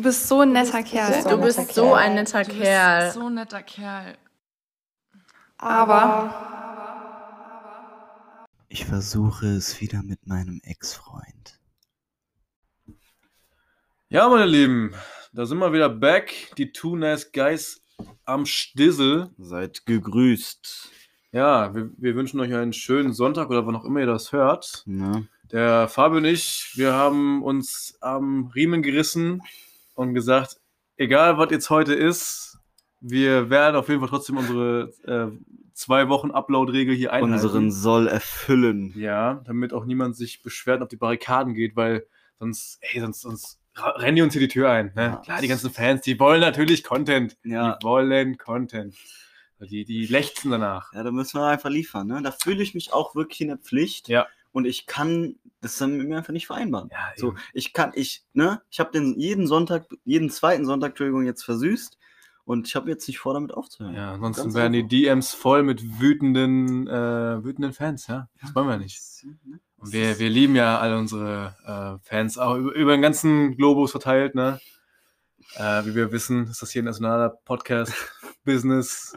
Du bist so ein netter Kerl. Du bist so ein netter Du Kerl. bist so ein netter Kerl. Aber Ich versuche es wieder mit meinem Ex-Freund. Ja, meine Lieben, da sind wir wieder back. Die Two Nice Guys am Stissel. Seid gegrüßt. Ja, wir, wir wünschen euch einen schönen Sonntag oder wann auch immer ihr das hört. Ne? Der Fabio und ich, wir haben uns am Riemen gerissen und gesagt, egal was jetzt heute ist, wir werden auf jeden Fall trotzdem unsere äh, zwei Wochen Upload-Regel hier einhalten. Unseren Soll erfüllen. Ja, damit auch niemand sich beschwert und auf die Barrikaden geht, weil sonst, ey, sonst, sonst rennen die uns hier die Tür ein. Ne? Ja. Klar, die ganzen Fans, die wollen natürlich Content. Ja. Die wollen Content. Die, die lechzen danach. Ja, da müssen wir einfach liefern. Ne? Da fühle ich mich auch wirklich in der Pflicht. Ja. Und ich kann das dann mit mir einfach nicht vereinbaren. Ja, So, ich kann, ich, ne, ich habe den jeden Sonntag, jeden zweiten Sonntag, Entschuldigung, jetzt versüßt und ich habe jetzt nicht vor, damit aufzuhören. Ja, ansonsten Ganz werden die. DMs voll mit wütenden, äh, wütenden Fans, ja. Das wollen wir nicht. Ne? Und wir, wir lieben ja alle unsere äh, Fans, auch über, über den ganzen Globus verteilt, ne? Äh, wie wir wissen, ist das hier ein nationaler Podcast-Business.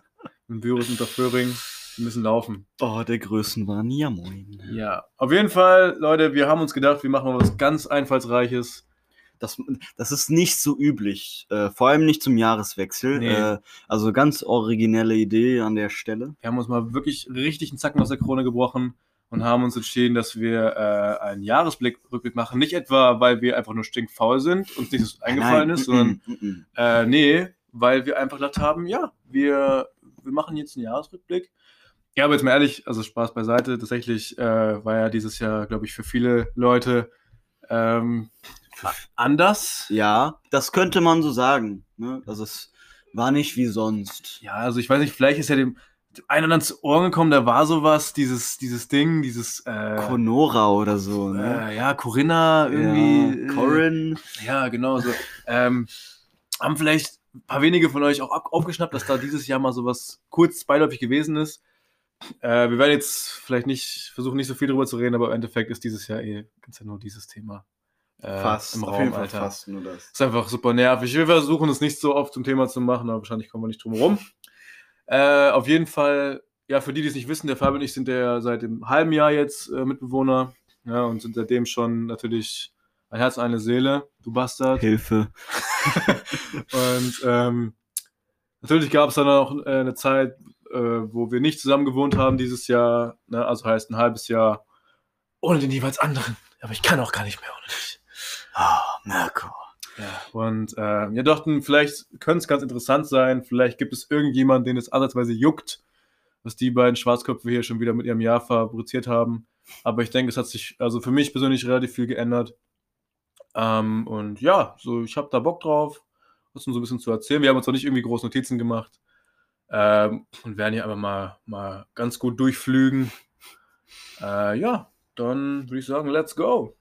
Ein Virus unter Föhring. Wir müssen laufen. Oh, der Größenwahn, ja moin. Ja, auf jeden Fall, Leute, wir haben uns gedacht, wir machen mal was ganz Einfallsreiches. Das, das ist nicht so üblich, äh, vor allem nicht zum Jahreswechsel. Nee. Äh, also ganz originelle Idee an der Stelle. Wir haben uns mal wirklich richtig einen Zacken aus der Krone gebrochen und haben uns entschieden, dass wir äh, einen Jahresblick Rückblick machen. Nicht etwa, weil wir einfach nur stinkfaul sind, uns nichts eingefallen Nein, ist, sondern. Äh, nee, weil wir einfach gedacht haben, ja, wir, wir machen jetzt einen Jahresrückblick. Ja, aber jetzt mal ehrlich, also Spaß beiseite. Tatsächlich äh, war ja dieses Jahr, glaube ich, für viele Leute ähm, anders. Ja, das könnte man so sagen. Ne? Also es war nicht wie sonst. Ja, also ich weiß nicht, vielleicht ist ja dem, dem einen oder anderen zu Ohren gekommen, da war sowas, dieses, dieses Ding, dieses äh, Conora oder so. Ne? äh, ja, Corinna irgendwie. ja, Corin. Äh, ja, genau so. ähm, haben vielleicht ein paar wenige von euch auch ab- aufgeschnappt, dass da dieses Jahr mal sowas kurz beiläufig gewesen ist. Äh, wir werden jetzt vielleicht nicht versuchen, nicht so viel drüber zu reden, aber im Endeffekt ist dieses Jahr eh ganz ja nur dieses Thema äh, fast. im auf Raum, jeden Fall Alter. fast nur das. Ist einfach super nervig. Wir versuchen es nicht so oft zum Thema zu machen, aber wahrscheinlich kommen wir nicht drum herum. Äh, auf jeden Fall, ja, für die, die es nicht wissen, der Fabian und ich sind ja seit dem halben Jahr jetzt äh, Mitbewohner ja, und sind seitdem schon natürlich ein Herz eine Seele, du Bastard. Hilfe. und ähm, natürlich gab es dann auch äh, eine Zeit, äh, wo wir nicht zusammen gewohnt haben dieses Jahr, ne? also heißt ein halbes Jahr ohne den jeweils anderen. Aber ich kann auch gar nicht mehr ohne dich. Oh, Mirko. Ja, und äh, wir dachten, vielleicht könnte es ganz interessant sein. Vielleicht gibt es irgendjemanden, den es ansatzweise juckt, was die beiden Schwarzköpfe hier schon wieder mit ihrem Jahr fabriziert haben. Aber ich denke, es hat sich also für mich persönlich relativ viel geändert. Ähm, und ja, so ich habe da Bock drauf, was uns so ein bisschen zu erzählen. Wir haben uns noch nicht irgendwie große Notizen gemacht ähm, und werden hier einfach mal, mal ganz gut durchflügen. Äh, ja, dann würde ich sagen, let's go.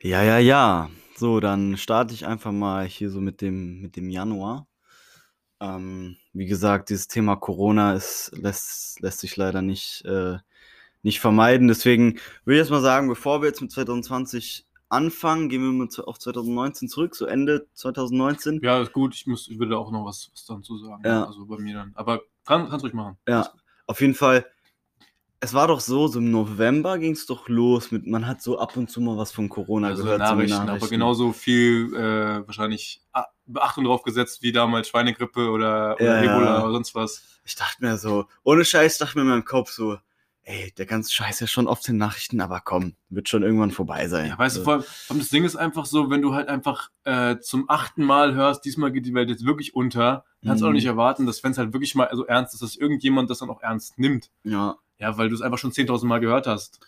Ja, ja, ja. So, dann starte ich einfach mal hier so mit dem, mit dem Januar. Ähm, wie gesagt, dieses Thema Corona ist, lässt, lässt sich leider nicht, äh, nicht vermeiden. Deswegen würde ich jetzt mal sagen, bevor wir jetzt mit 2020 anfangen, gehen wir mal zu- auf 2019 zurück, so Ende 2019. Ja, ist gut. Ich, muss, ich würde auch noch was, was dann zu sagen. Ja. Also bei mir dann. Aber kann, kannst ruhig machen. Ja, auf jeden Fall. Es war doch so, so im November ging es doch los mit, man hat so ab und zu mal was von Corona Also gehört. in Nachrichten, aber genauso viel äh, wahrscheinlich Beachtung drauf gesetzt wie damals Schweinegrippe oder, oder Ja, ja. Ebola oder sonst was. Ich dachte mir so, ohne Scheiß, dachte mir in meinem Kopf so, ey, der ganze Scheiß ist schon oft in Nachrichten, aber komm, wird schon irgendwann vorbei sein. Ja, weißt du, So. vor allem, das Ding ist einfach so, wenn du halt einfach äh, zum achten Mal hörst, diesmal geht die Welt jetzt wirklich unter, kannst du auch Mhm. nicht erwarten, dass wenn es halt wirklich mal so ernst ist, dass irgendjemand das dann auch ernst nimmt. Ja. Ja, weil du es einfach schon 10.000 Mal gehört hast.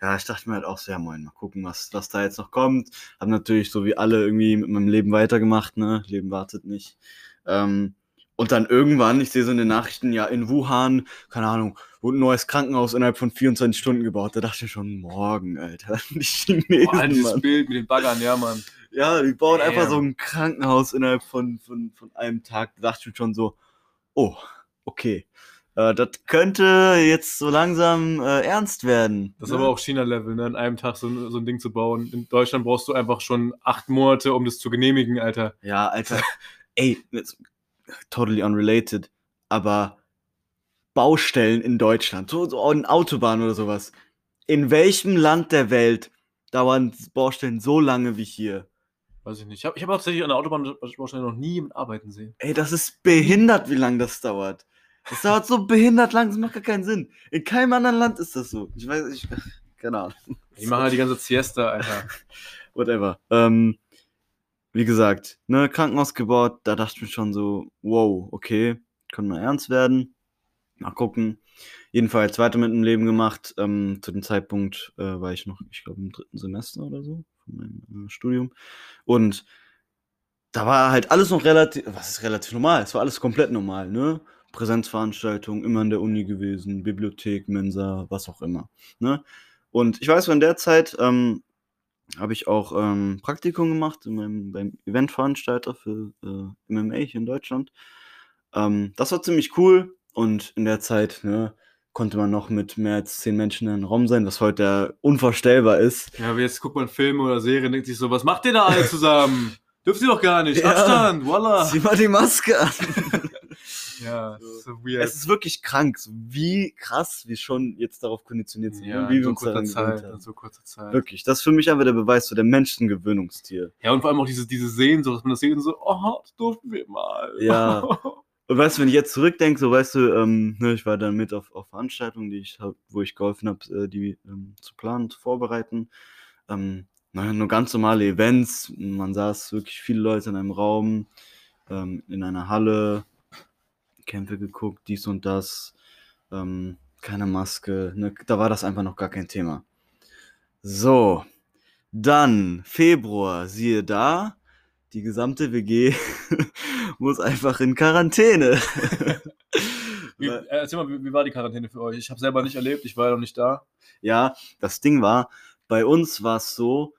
ja, ich dachte mir halt auch so, ja moin, mal gucken, was, was da jetzt noch kommt. Hab natürlich so wie alle irgendwie mit meinem Leben weitergemacht, ne? Leben wartet nicht. Ähm, und dann irgendwann, ich sehe so in den Nachrichten, ja, in Wuhan, keine Ahnung, wurde ein neues Krankenhaus innerhalb von 24 Stunden gebaut. Da dachte ich schon, morgen, Alter. Die Chinesen, Boah, dieses Mann. Bild mit den Baggern, ja, Mann. Ja, die bauen einfach Damn. so ein Krankenhaus innerhalb von, von, von einem Tag. Da dachte ich schon so, oh, okay. Äh, das könnte jetzt so langsam äh, ernst werden. Das ist ne? aber auch China-Level, ne? In einem Tag so, ein- so ein Ding zu bauen. In Deutschland brauchst du einfach schon acht Monate, um das zu genehmigen, Alter. Ja, Alter. Ey, jetzt, totally unrelated, aber Baustellen in Deutschland, so, so in Autobahnen oder sowas. In welchem Land der Welt dauern Baustellen so lange wie hier? Weiß ich nicht. Ich habe hab tatsächlich an der Autobahnbaustelle noch nie jemand arbeiten sehen. Ey, das ist behindert, wie lange das dauert. Das dauert so behindert lang, das macht gar keinen Sinn. In keinem anderen Land ist das so. Ich weiß, ich, keine Ahnung. Die machen halt die ganze Siesta, Alter. Whatever. Ähm, wie gesagt, ne, Krankenhaus gebaut, da dachte ich mir schon so, wow, okay, können wir ernst werden. Mal gucken. Jedenfalls weiter mit dem Leben gemacht. Ähm, zu dem Zeitpunkt äh, war ich noch, ich glaube, im dritten Semester oder so von meinem äh, Studium. Und da war halt alles noch relativ, was ist relativ normal? Es war alles komplett normal, ne? Präsenzveranstaltungen, immer in der Uni gewesen, Bibliothek, Mensa, was auch immer. Ne? Und ich weiß, in der Zeit ähm, habe ich auch ähm, Praktikum gemacht in meinem, beim Eventveranstalter für äh, MMA hier in Deutschland. Ähm, das war ziemlich cool und in der Zeit ne, konnte man noch mit mehr als zehn Menschen in einem Raum sein, was heute unvorstellbar ist. Ja, aber jetzt guckt man Filme oder Serien, denkt sich so, was macht ihr da alle zusammen? Dürft ihr doch gar nicht. Ja. Abstand, voila. Zieh mal die Maske an. Ja, ist so weird. es ist wirklich krank, so wie krass wir schon jetzt darauf konditioniert sind, ja, wie in wir so uns kurzer Zeit. haben. So kurzer Zeit. Wirklich, das ist für mich einfach der Beweis, so der Mensch ist ein Gewöhnungstier. Ja, und vor allem auch diese, diese Sehnsucht, dass man das sieht und so, oh, das durften wir mal. Ja. Und weißt du, wenn ich jetzt zurückdenke, so weißt du, ähm, ne, ich war dann mit auf, auf Veranstaltungen, die ich hab, wo ich geholfen habe, äh, die ähm, zu planen, zu vorbereiten. Ähm, naja, nur ganz normale Events. Man saß wirklich viele Leute in einem Raum, ähm, in einer Halle, Kämpfe geguckt, dies und das, ähm, keine Maske. Ne, da war das einfach noch gar kein Thema. So, dann Februar, siehe da, die gesamte WG muss einfach in Quarantäne. Wie, äh, erzähl mal, wie, wie war die Quarantäne für euch? Ich habe selber nicht erlebt, ich war ja noch nicht da. Ja, das Ding war, bei uns war es so,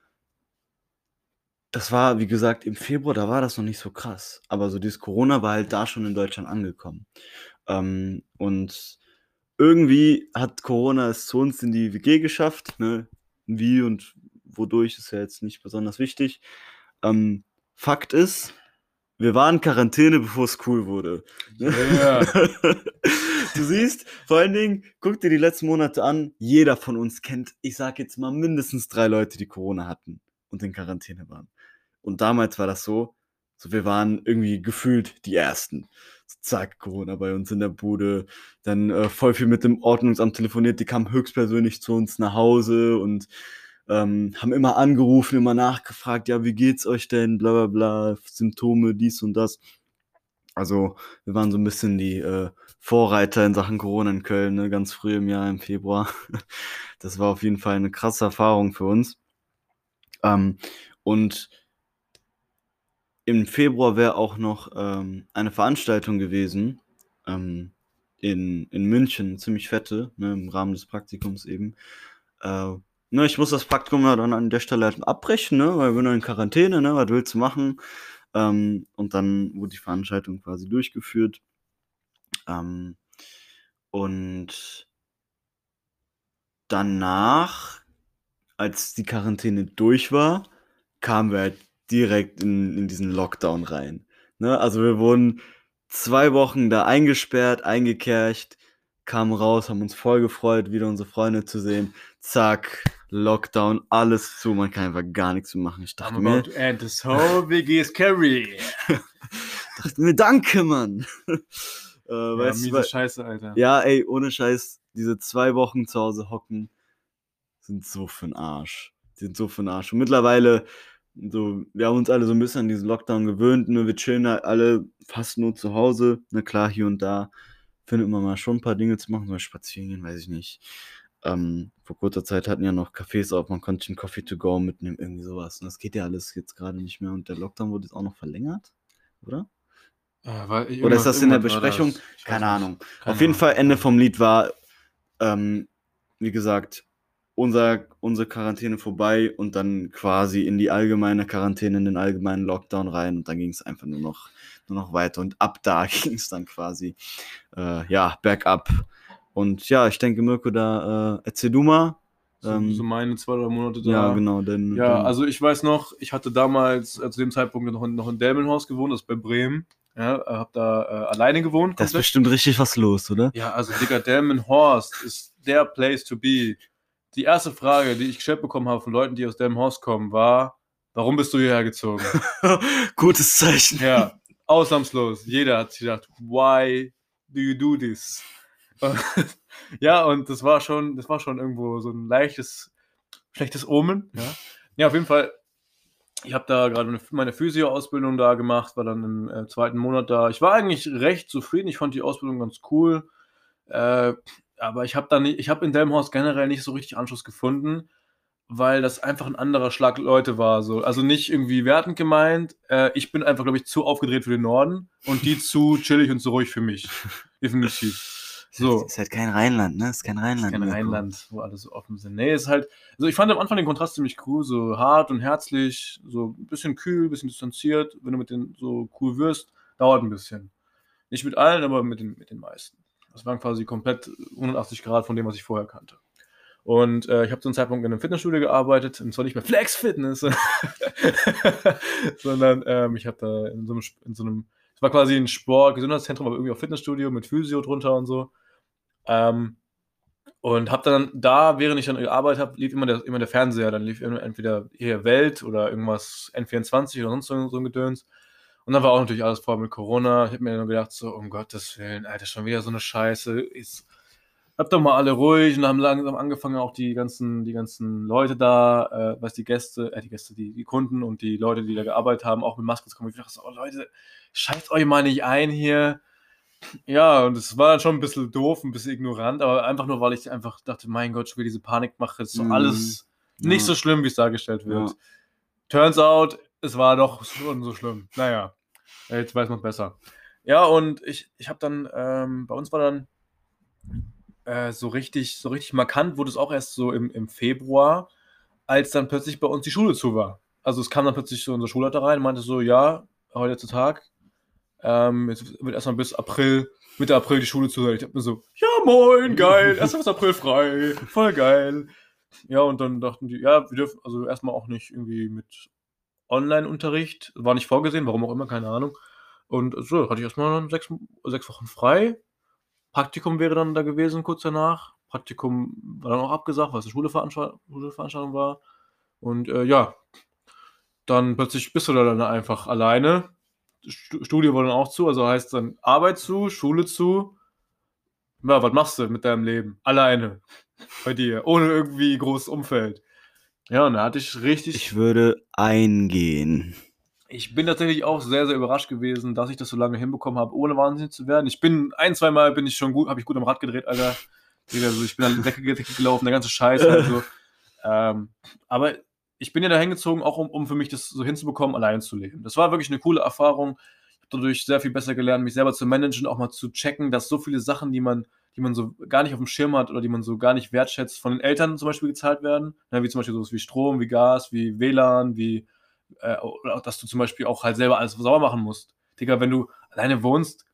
das war, wie gesagt, im Februar, da war das noch nicht so krass. Aber so dieses Corona war halt da schon in Deutschland angekommen. Ähm, und irgendwie hat Corona es zu uns in die WG geschafft. Ne? Wie und wodurch ist ja jetzt nicht besonders wichtig. Ähm, Fakt ist, wir waren Quarantäne, bevor es cool wurde. Ja. du siehst, vor allen Dingen, guck dir die letzten Monate an. Jeder von uns kennt, ich sag jetzt mal, mindestens drei Leute, die Corona hatten und in Quarantäne waren. Und damals war das so, so wir waren irgendwie gefühlt die Ersten. Zack, Corona bei uns in der Bude. Dann äh, voll viel mit dem Ordnungsamt telefoniert. Die kamen höchstpersönlich zu uns nach Hause und ähm, haben immer angerufen, immer nachgefragt, ja, wie geht's euch denn, bla bla bla, Symptome, dies und das. Also wir waren so ein bisschen die äh, Vorreiter in Sachen Corona in Köln, ne, ganz früh im Jahr, im Februar. Das war auf jeden Fall eine krasse Erfahrung für uns. Ähm, und im Februar wäre auch noch ähm, eine Veranstaltung gewesen ähm, in, in München, ziemlich fette, ne, im Rahmen des Praktikums eben. Äh, ne, ich muss das Praktikum ja dann an der Stelle halt abbrechen, ne, weil wir noch in Quarantäne, ne, was willst du machen? Ähm, und dann wurde die Veranstaltung quasi durchgeführt. Ähm, und danach, als die Quarantäne durch war, kamen wir halt direkt in, in diesen Lockdown rein. Ne? Also wir wurden zwei Wochen da eingesperrt, eingekercht, kamen raus, haben uns voll gefreut, wieder unsere Freunde zu sehen. Zack, Lockdown, alles zu, man kann einfach gar nichts mehr machen. Ich dachte I'm mir, about to end this whole WG scary. dachte mir, danke, Mann. äh, Ja, weißt du, miese weil- Scheiße, Alter. ja, ey, ohne Scheiß, diese zwei Wochen zu Hause hocken sind so für den Arsch. Die sind so für den Arsch. Und mittlerweile, so, wir haben uns alle so ein bisschen an diesen Lockdown gewöhnt, ne? Wir chillen halt alle fast nur zu Hause. Na klar, hier und da findet man mal schon ein paar Dinge zu machen, zum Beispiel spazieren gehen, weiß ich nicht. Ähm, vor kurzer Zeit hatten ja noch Cafés auf, man konnte einen Coffee to go mitnehmen, irgendwie sowas. Und das geht ja alles jetzt gerade nicht mehr. Und der Lockdown wurde jetzt auch noch verlängert, oder? Ja, weil Oder ist das in der Besprechung? Keine. Ahnung. Keine Auf jeden Ahnung. Fall, Ende vom Lied war, ähm, wie gesagt, unser, unsere Quarantäne vorbei und dann quasi in die allgemeine Quarantäne, in den allgemeinen Lockdown rein und dann ging es einfach nur noch, nur noch weiter und ab da ging es dann quasi, äh, ja, bergab. Und ja, ich denke, Mirko, da äh, erzähl du mal. So, Ähm, so meine zwei, drei Monate da. Ja, genau, denn. Ja, denn- also ich weiß noch, ich hatte damals äh, zu dem Zeitpunkt noch in, noch in Delmenhorst gewohnt, das ist bei Bremen. Ja, äh, hab da äh, alleine gewohnt. da ist komplett. bestimmt richtig was los, oder? Ja, also Digga, Delmenhorst ist der Place to be. Die erste Frage, die ich gestellt bekommen habe von Leuten, die aus Delmenhorst kommen, war, warum bist du hierher gezogen? Gutes Zeichen. ja, ausnahmslos. Jeder hat sich gedacht, why do you do this? ja, und das war schon, das war schon irgendwo so ein leichtes, schlechtes Omen. Ja, ja auf jeden Fall. Ich habe da gerade eine- meine Physio-Ausbildung da gemacht, war dann im äh, zweiten Monat da. Ich war eigentlich recht zufrieden. Ich fand die Ausbildung ganz cool. Äh, aber ich habe da nicht, ich habe in Delmenhorst generell nicht so richtig Anschluss gefunden, weil das einfach ein anderer Schlag Leute war. So. Also nicht irgendwie wertend gemeint. Äh, ich bin einfach, glaube ich, zu aufgedreht für den Norden und die zu chillig und zu ruhig für mich. Definitiv. So. Ist halt kein Rheinland, ne? Ist kein Rheinland. Kein Mirko. Rheinland, wo alle so offen sind. Nee, ist halt. Also ich fand am Anfang den Kontrast ziemlich cool, so hart und herzlich, so ein bisschen kühl, ein bisschen distanziert. Wenn du mit denen so cool wirst, dauert ein bisschen. Nicht mit allen, aber mit den, mit den meisten. Das waren quasi komplett 180 Grad von dem, was ich vorher kannte. Und äh, ich habe zu einem Zeitpunkt in einem Fitnessstudio gearbeitet, und zwar nicht mehr Flex Fitness, sondern ähm, ich habe da in so einem, in so einem, es war quasi ein Sport, Gesundheitszentrum, aber irgendwie auch Fitnessstudio mit Physio drunter und so. Ähm, und habe dann da, während ich dann gearbeitet habe, lief immer der, immer der Fernseher. Dann lief entweder hier Welt oder irgendwas N24 oder sonst so, so ein Gedöns. Und dann war auch natürlich alles voll mit Corona. Ich habe mir dann gedacht, so, um Gottes Willen, Alter, schon wieder so eine Scheiße. Ist, hab doch mal alle ruhig und haben langsam angefangen, auch die ganzen, die ganzen Leute da, äh, was die Gäste, äh, die Gäste, die, die Kunden und die Leute, die da gearbeitet haben, auch mit Masken zu kommen. Ich dachte so, oh Leute, scheißt euch mal nicht ein hier. Ja, und es war dann schon ein bisschen doof, ein bisschen ignorant, aber einfach nur, weil ich einfach dachte, mein Gott, schon wieder diese Panikmache, ist so Mhm. alles nicht Ja. so schlimm, wie es dargestellt wird. Ja. Turns out, es war doch schon so schlimm. Naja, jetzt weiß man besser. Ja, und ich, ich habe dann, ähm, bei uns war dann äh, so richtig, so richtig markant, wurde es auch erst so im, im Februar, als dann plötzlich bei uns die Schule zu war. Also es kam dann plötzlich so unser Schulleiter rein und meinte so, ja, heute letzter Tag, ähm, jetzt wird erstmal bis April, Mitte April die Schule zu sein. Ich hab mir so, ja moin, geil, erst bis April frei, voll geil. Ja, und dann dachten die, ja, wir dürfen also erstmal auch nicht irgendwie mit Online-Unterricht, war nicht vorgesehen, warum auch immer, keine Ahnung. Und so, hatte ich erstmal sechs, sechs Wochen frei. Praktikum wäre dann da gewesen kurz danach. Praktikum war dann auch abgesagt, weil es eine Schulveranstaltung, Schulveranstaltung war. Und äh, ja, dann plötzlich bist du da dann einfach alleine. Stu- Studio war dann auch zu, also heißt dann Arbeit zu, Schule zu. Ja, was machst du mit deinem Leben? Alleine. Bei dir, ohne irgendwie großes Umfeld. Ja, und da hatte ich richtig. Ich würde eingehen. Ich bin tatsächlich auch sehr, sehr überrascht gewesen, dass ich das so lange hinbekommen habe, ohne wahnsinnig zu werden. Ich bin ein, zwei Mal bin ich schon gut, habe ich gut am Rad gedreht, Alter. Also ich bin an die Decke, Decke gelaufen, der ganze Scheiß. Also. ähm, aber ich bin ja da hingezogen, auch um, um für mich das so hinzubekommen, allein zu leben. Das war wirklich eine coole Erfahrung. Dadurch sehr viel besser gelernt, mich selber zu managen, auch mal zu checken, dass so viele Sachen, die man, die man so gar nicht auf dem Schirm hat oder die man so gar nicht wertschätzt, von den Eltern zum Beispiel gezahlt werden. Ja, wie zum Beispiel sowas wie Strom, wie Gas, wie WLAN, wie äh, oder dass du zum Beispiel auch halt selber alles sauber machen musst. Digga, wenn du alleine wohnst,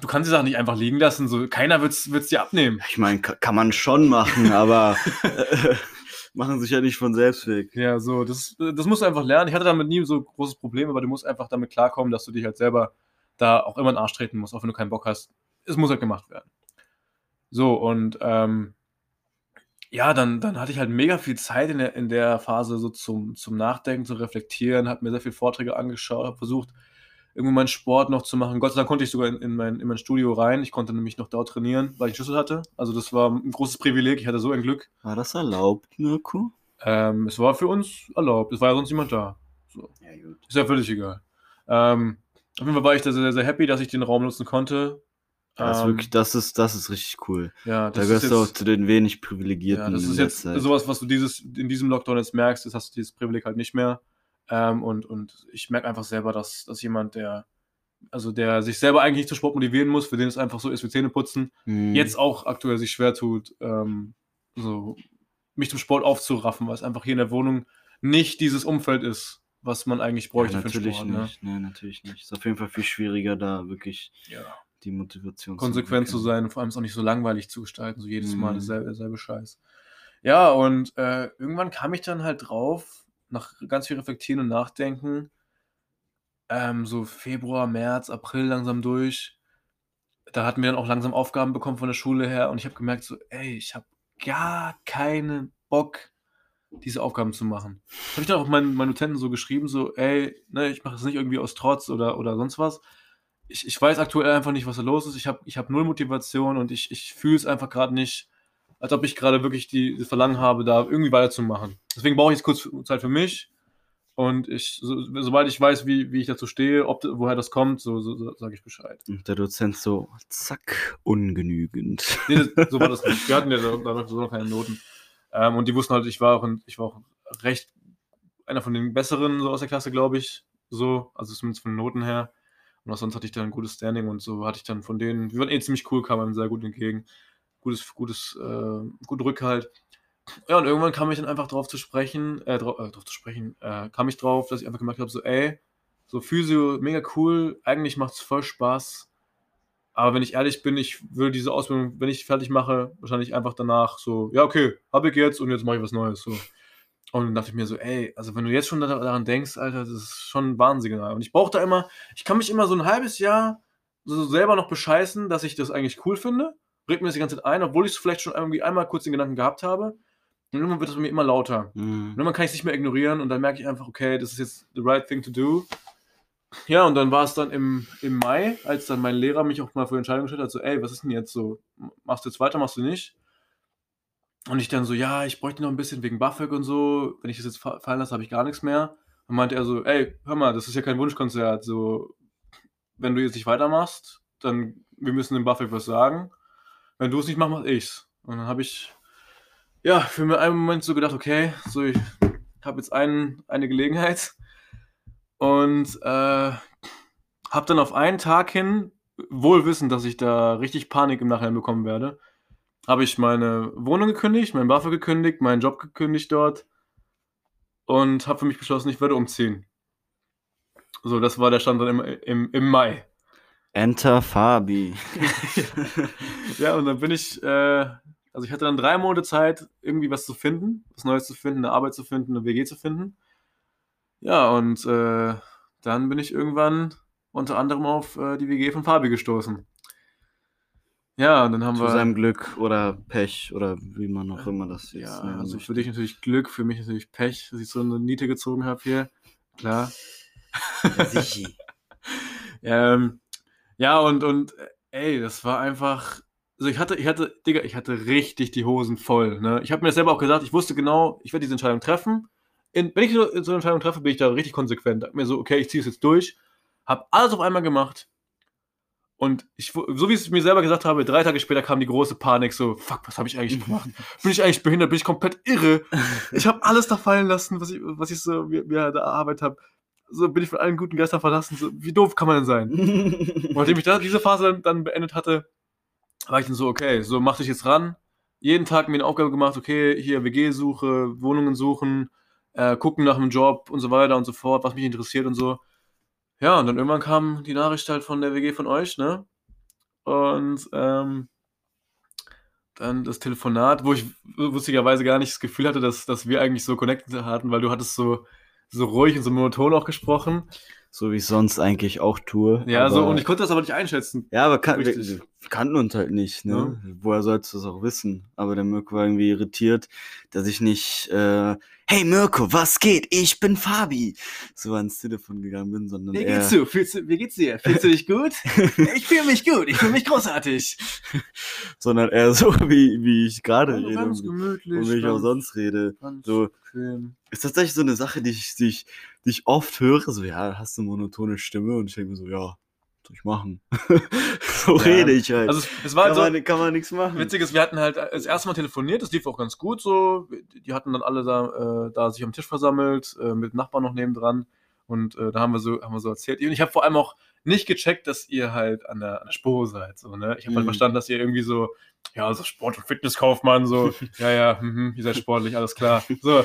du kannst die Sachen nicht einfach liegen lassen. So, keiner wird es dir abnehmen. Ich meine, kann man schon machen, aber äh, machen sich ja nicht von selbst weg. Ja, so, das, das musst du einfach lernen. Ich hatte damit nie so großes Problem, aber du musst einfach damit klarkommen, dass du dich halt selber da auch immer in den Arsch treten musst, auch wenn du keinen Bock hast. Es muss halt gemacht werden. So, und ähm, ja, dann, dann hatte ich halt mega viel Zeit in der, in der Phase so zum, zum Nachdenken, zu reflektieren, habe mir sehr viele Vorträge angeschaut, habe versucht, irgendwie meinen Sport noch zu machen. Gott sei Dank konnte ich sogar in, in, mein, in mein Studio rein. Ich konnte nämlich noch dort trainieren, weil ich Schlüssel hatte. Also das war ein großes Privileg. Ich hatte so ein Glück. War das erlaubt, Mirko? Ähm, es war für uns erlaubt. Es war ja sonst niemand da. So. Ja, gut. Ist ja völlig egal. Ähm, auf jeden Fall war ich da sehr, sehr happy, dass ich den Raum nutzen konnte. Das, ist Ähm, wirklich, das, ist, das ist richtig cool. ja, Da gehörst ist du auch zu den wenig Privilegierten. ja, das ist jetzt sowas, was du dieses, in diesem Lockdown jetzt merkst, das hast du dieses Privileg halt nicht mehr. Ähm, und, und ich merke einfach selber, dass, dass jemand, der, also der sich selber eigentlich nicht zum Sport motivieren muss, für den es einfach so ist wie Zähne putzen, Hm. jetzt auch aktuell sich schwer tut, ähm, so mich zum Sport aufzuraffen, weil es einfach hier in der Wohnung nicht dieses Umfeld ist, was man eigentlich bräuchte ja, für den natürlich Sport. Ne? nicht. Nee, natürlich nicht. Ist auf jeden Fall viel schwieriger, da wirklich Ja. die Motivation konsequent zu entwickeln. sein und vor allem es auch nicht so langweilig zu gestalten, so jedes Mal Mhm. dasselbe, derselbe Scheiß. Ja, und äh, irgendwann kam ich dann halt drauf, nach ganz viel Reflektieren und Nachdenken, ähm, so Februar, März, April langsam durch. Da hatten wir dann auch langsam Aufgaben bekommen von der Schule her und ich habe gemerkt, so, ey, ich habe gar keinen Bock, diese Aufgaben zu machen. Habe ich dann auch meinen, meinen Notenten so geschrieben, so, ey, ne, ich mache das nicht irgendwie aus Trotz oder, oder sonst was. Ich, ich weiß aktuell einfach nicht, was da los ist. Ich habe ich hab null Motivation und ich, ich fühle es einfach gerade nicht, als ob ich gerade wirklich die, die Verlangen habe, da irgendwie weiterzumachen. Deswegen brauche ich jetzt kurz Zeit für mich. Und ich, so, sobald ich weiß, wie, wie ich dazu stehe, ob, woher das kommt, so, so, so sage ich Bescheid. Und der Dozent so, zack, ungenügend. Nee, das, so war das nicht. Wir hatten ja da da noch so noch keine Noten. Ähm, und die wussten halt, ich war auch, ein, ich war auch recht einer von den Besseren so aus der Klasse, glaube ich. So, also zumindest von den Noten her. Und auch sonst hatte ich dann ein gutes Standing und so hatte ich dann von denen, wir waren eh ziemlich cool, kamen einem sehr gut entgegen. Gutes, gutes, äh, guten Rückhalt. Ja, und irgendwann kam ich dann einfach drauf zu sprechen, äh, drauf, äh, drauf zu sprechen, äh, kam ich drauf, dass ich einfach gemerkt habe, so, ey, so Physio, mega cool, eigentlich macht es voll Spaß. Aber wenn ich ehrlich bin, ich würde diese Ausbildung, wenn ich fertig mache, wahrscheinlich einfach danach so, ja, okay, habe ich jetzt und jetzt mache ich was Neues. So. Und dann dachte ich mir so, ey, also wenn du jetzt schon da- daran denkst, Alter, das ist schon Warnsignal. Und ich brauche da immer, ich kann mich immer so ein halbes Jahr so selber noch bescheißen, dass ich das eigentlich cool finde. Regt mir das die ganze Zeit ein, obwohl ich es vielleicht schon irgendwie einmal kurz den Gedanken gehabt habe. Und irgendwann wird es bei mir immer lauter. Und Mhm. irgendwann kann ich es nicht mehr ignorieren und dann merke ich einfach, okay, das ist jetzt the right thing to do. Ja, und dann war es dann im, im Mai, als dann mein Lehrer mich auch mal vor die Entscheidung gestellt hat, so, ey, was ist denn jetzt so? Machst du jetzt weiter, machst du nicht? Und ich dann so, ja, ich bräuchte noch ein bisschen wegen BAföG und so. Wenn ich das jetzt fa- fallen lasse, habe ich gar nichts mehr. Und meinte er so, ey, hör mal, das ist ja kein Wunschkonzert. So, wenn du jetzt nicht weitermachst, dann, wir müssen dem BAföG was sagen. Wenn du es nicht machst, mach ich's. Und dann habe ich, ja, für mir einen Moment so gedacht, okay, so, ich habe jetzt einen, eine Gelegenheit. Und äh, habe dann auf einen Tag hin, wohl wissend, dass ich da richtig Panik im Nachhinein bekommen werde, habe ich meine Wohnung gekündigt, meinen BAföG gekündigt, meinen Job gekündigt dort und habe für mich beschlossen, ich werde umziehen. So, das war der Stand dann im, im, im Mai. Enter Fabi. Ja, und dann bin ich, äh, also ich hatte dann drei Monate Zeit, irgendwie was zu finden, was Neues zu finden, eine Arbeit zu finden, eine WG zu finden. Ja, und äh, dann bin ich irgendwann unter anderem auf äh, die WG von Fabi gestoßen. Ja, und dann haben Zu wir. seinem Glück oder Pech oder wie man auch immer das jetzt ja, nennen also für dich natürlich Glück, für mich natürlich Pech, dass ich so eine Niete gezogen habe hier. Klar. Sichi. Ähm, ja, und, und äh, ey, das war einfach. Also ich hatte, ich hatte, Digga, ich hatte richtig die Hosen voll. Ne? Ich habe mir das selber auch gesagt, ich wusste genau, ich werde diese Entscheidung treffen. In, wenn ich so, so eine Entscheidung treffe, bin ich da richtig konsequent. Hab mir so, okay, ich ziehe es jetzt durch. Hab alles auf einmal gemacht. Und ich, so wie ich es mir selber gesagt habe, drei Tage später kam die große Panik, so, fuck, was habe ich eigentlich gemacht? Bin ich eigentlich behindert? Bin ich komplett irre? Ich habe alles da fallen lassen, was ich, was ich so mir, mir da erarbeitet habe. So bin ich von allen guten Geistern verlassen. So, wie doof kann man denn sein? Und nachdem ich da diese Phase dann, dann beendet hatte, war ich dann so, okay, so mach dich jetzt ran. Jeden Tag mir eine Aufgabe gemacht, okay, hier WG-Suche, Wohnungen suchen, äh, gucken nach einem Job und so weiter und so fort, was mich interessiert und so. Ja, und dann irgendwann kam die Nachricht halt von der WG von euch, ne? Und ähm, dann das Telefonat, wo ich lustigerweise gar nicht das Gefühl hatte, dass, dass wir eigentlich so connected hatten, weil du hattest so, so ruhig und so monoton auch gesprochen. So wie ich sonst eigentlich auch tue. Ja, so, und ich konnte das aber nicht einschätzen. Ja, aber kann, Richtig. Kannten uns halt nicht, ne? Woher sollst du das auch wissen? Aber der Mirko war irgendwie irritiert, dass ich nicht, äh, hey Mirko, was geht? Ich bin Fabi. So ans Telefon gegangen bin, sondern Wie geht's du? Fühlst du? Wie geht's dir? Fühlst du dich gut? ich fühle mich gut. Ich fühle mich großartig. sondern eher so, wie, wie ich gerade Also rede ganz gemütlich. und wie ich auch sonst rede. So, bequem. ist tatsächlich so eine Sache, die ich, die ich, die ich oft höre, so, ja, hast du eine monotone Stimme? Und ich denke mir so, ja, machen. so Ja, rede ich halt. Also es, es war kann, halt so, man, kann man nichts machen. witzig ist, wir hatten halt das erste Mal telefoniert, das lief auch ganz gut so. Die hatten dann alle da, äh, da sich am Tisch versammelt, äh, mit Nachbarn noch nebendran. Und äh, da haben wir so, haben wir so erzählt. Und ich habe vor allem auch nicht gecheckt, dass ihr halt an der, an der Spur seid. So, ne? Ich habe halt Mhm. verstanden, dass ihr irgendwie so, ja, so Sport- und Fitnesskaufmann, so, ja, ja, mhm, ihr seid sportlich, alles klar. So.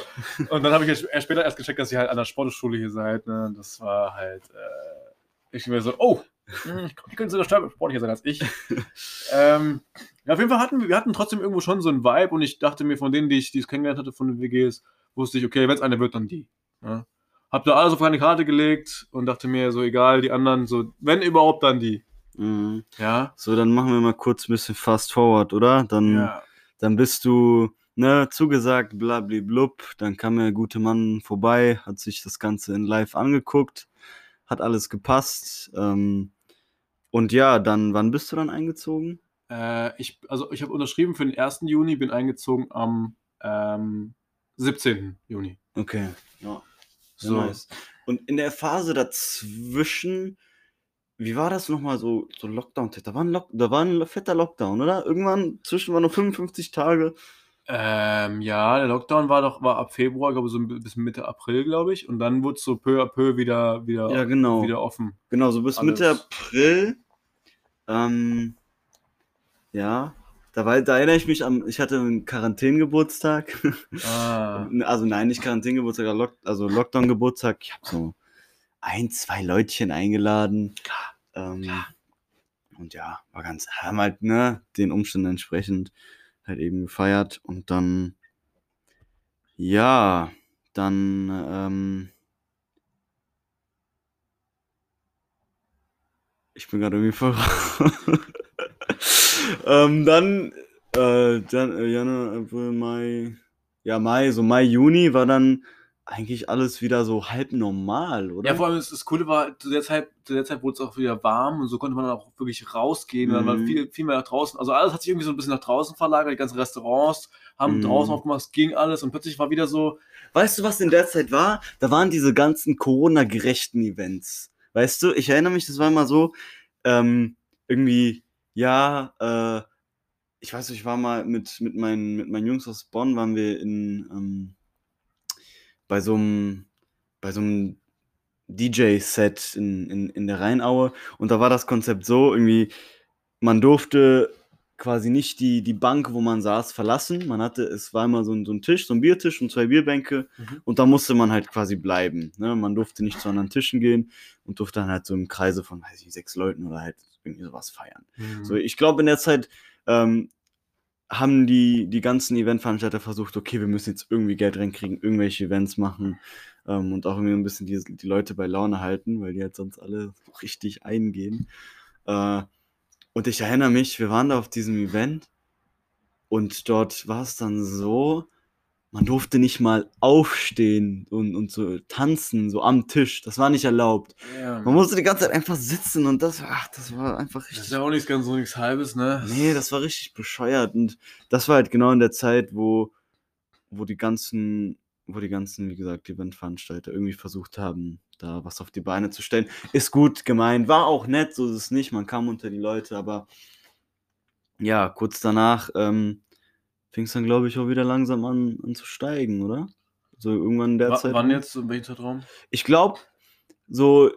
Und dann habe ich erst später erst gecheckt, dass ihr halt an der Sportschule hier seid. Ne? Und Das war halt, äh, ich mir so, oh, die können sogar sportlicher sein als ich. ähm, ja, auf jeden Fall hatten wir, wir hatten trotzdem irgendwo schon so einen Vibe und ich dachte mir, von denen, die ich, die ich kennengelernt hatte, von den WGs, wusste ich, okay, wenn es eine wird, dann die. Ja. Hab da alles auf eine Karte gelegt und dachte mir, so egal, die anderen, so, wenn überhaupt, dann die. Mhm. Ja. So, dann machen wir mal kurz ein bisschen fast forward, oder? Dann, Ja. dann bist du, ne, zugesagt, blablablub. Dann kam der gute Mann vorbei, hat sich das Ganze in live angeguckt, hat alles gepasst. Ähm, und ja, dann, wann bist du dann eingezogen? Äh, ich, also ich habe unterschrieben für den 1. Juni, bin eingezogen am ähm, 17. Juni. Okay, ja. So. Ja, nice. Und in der Phase dazwischen, wie war das nochmal so, so Lockdown? Da war, ein Lock, da war ein fetter Lockdown, oder? Irgendwann zwischen waren nur 55 Tage. Ähm, ja, der Lockdown war doch war ab Februar, glaube ich, so bis Mitte April, glaube ich. Und dann wurde es so peu à peu wieder, wieder, Ja, genau. wieder offen. Genau, so bis Alles. Mitte April. Ähm, ja, da, war, da erinnere ich mich an, ich hatte einen Quarantänegeburtstag. Ah. Also nein, nicht Quarantänegeburtstag, Lock, also Lockdown-Geburtstag. Ich habe so ein, zwei Leutchen eingeladen. Ähm, und ja, war ganz, haben halt, ne, den Umständen entsprechend halt eben gefeiert. Und dann, ja, dann, ähm, ich bin gerade irgendwie voll. ähm, dann, äh, dann, äh, Januar, April, Mai, ja, Mai, so Mai, Juni war dann eigentlich alles wieder so halb normal, oder? Ja, vor allem das, das Coole war, zu der Zeit, zu der Zeit wurde es auch wieder warm und so konnte man dann auch wirklich rausgehen. Und dann war Mhm. viel, viel mehr nach draußen. Also alles hat sich irgendwie so ein bisschen nach draußen verlagert. Die ganzen Restaurants haben Mhm. draußen aufgemacht, es ging alles und plötzlich war wieder so, Weißt du, was in der Zeit war? Da waren diese ganzen Corona-gerechten Events. Weißt du, ich erinnere mich, das war immer so, ähm, irgendwie, ja, äh, ich weiß nicht, ich war mal mit, mit, meinen, mit meinen Jungs aus Bonn, waren wir in, ähm, bei so einem, bei so einem DJ-Set in, in, in der Rheinaue und da war das Konzept so, irgendwie, man durfte quasi nicht die, die Bank, wo man saß, verlassen. Man hatte, es war immer so ein, so ein Tisch, so ein Biertisch und zwei Bierbänke Mhm. und da musste man halt quasi bleiben. Ne? Man durfte nicht zu anderen Tischen gehen und durfte dann halt so im Kreise von, weiß ich, sechs Leuten oder halt irgendwie sowas feiern. So, ich glaube, in der Zeit ähm, haben die, die ganzen Eventveranstalter versucht, okay, wir müssen jetzt irgendwie Geld reinkriegen, irgendwelche Events machen ähm, und auch irgendwie ein bisschen die, die Leute bei Laune halten, weil die halt sonst alle richtig eingehen. Äh, und ich erinnere mich, wir waren da auf diesem Event und dort war es dann so, man durfte nicht mal aufstehen und, und so tanzen, so am Tisch. Das war nicht erlaubt. ja. Man musste die ganze Zeit einfach sitzen und das, ach, das war einfach das richtig. ist ja auch nichts ganz so nichts Halbes, ne? Nee, das war richtig bescheuert. Und das war halt genau in der Zeit, wo, wo die ganzen, wo die ganzen, wie gesagt, Eventveranstalter irgendwie versucht haben, da was auf die Beine zu stellen. Ist gut gemeint, war auch nett, so ist es nicht. Man kam unter die Leute, aber ja, kurz danach ähm, fing es dann, glaube ich, auch wieder langsam an, an zu steigen, oder? So irgendwann in der Wa- Zeit. Wann jetzt? In welchem Zeitraum? Ich glaube, so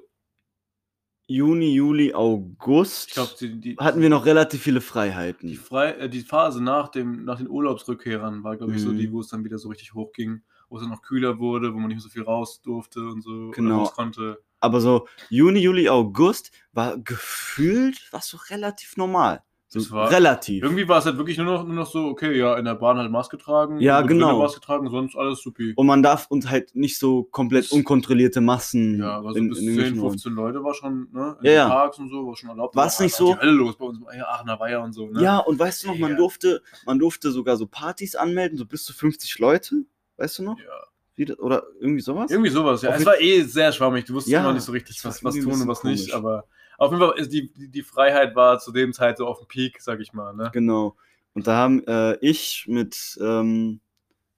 Juni, Juli, August Ich glaube, die, die, hatten wir noch relativ viele die, Freiheiten. Frei, äh, die Phase nach, dem, nach den Urlaubsrückkehrern war, glaube ich, so Mhm. die, wo es dann wieder so richtig hochging, wo es dann noch kühler wurde, wo man nicht mehr so viel raus durfte und so Genau. konnte. Aber so Juni, Juli, August war gefühlt was so relativ normal. So war relativ. Irgendwie war es halt wirklich nur noch, nur noch so, okay, ja, in der Bahn halt Maske tragen, Ja, genau. Maske tragen, sonst alles supi. Und man darf uns halt nicht so komplett unkontrollierte Massen Ja, aber so in, bis in 10, irgendwelchen Räumen. 15 Leute war schon, ne? In Ja, ja. Parks und so, war schon erlaubt. War's Da nicht war so- Hölle los bei uns, ja, Aachener Weiher und so, ne? Ja, und weißt du noch, man durfte, man durfte sogar so Partys anmelden, so bis zu 50 Leute. Weißt du noch? Ja. Oder irgendwie sowas? Irgendwie sowas, ja. Auf Es war eh sehr schwammig. Du wusstest Ja, immer nicht so richtig, es war was, was tun und was nicht. Aber auf jeden Fall die, die Freiheit war zu dem Zeit so auf dem Peak, sag ich mal. Ne? Genau. Und da haben äh, ich mit, ähm,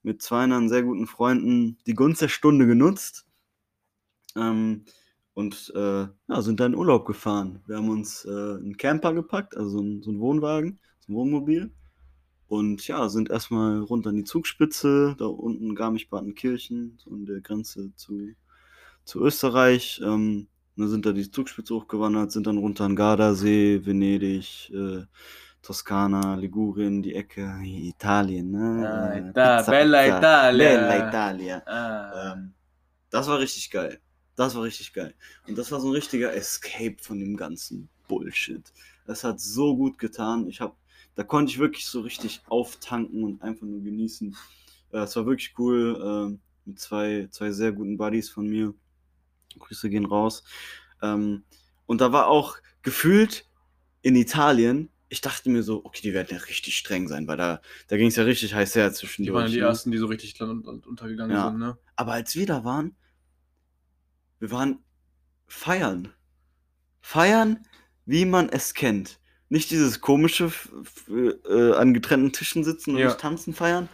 mit zwei anderen sehr guten Freunden die Gunst der Stunde genutzt ähm, und äh, ja, sind dann in Urlaub gefahren. Wir haben uns äh, einen Camper gepackt, also so einen, so einen Wohnwagen, so ein Wohnmobil. Und ja, sind erstmal runter an die Zugspitze, da unten Garmisch-Partenkirchen, so an der Grenze zu, zu Österreich, ähm, dann sind da die Zugspitze hochgewandert, sind dann runter an Gardasee, Venedig, äh, Toskana, Ligurien, die Ecke, Italien, ne? Ah, Äh, Ita- Bella Italia. Bella Italia. Ah. Ähm, das war richtig geil. Das war richtig geil. Und das war so ein richtiger Escape von dem ganzen Bullshit. Das hat so gut getan. Ich hab, da konnte ich wirklich so richtig auftanken und einfach nur genießen. Äh, es war wirklich cool ähm, mit zwei, zwei sehr guten Buddies von mir. Grüße gehen raus. Ähm, und da war auch gefühlt in Italien, ich dachte mir so, okay, die werden ja richtig streng sein, weil da, da ging es ja richtig heiß her zwischen Die waren die ersten, die so richtig untergegangen Ja. sind, ne? aber als wir da waren, wir waren feiern. Feiern, wie man es kennt. Nicht dieses komische äh, an getrennten Tischen sitzen und Ja. nicht tanzen feiern.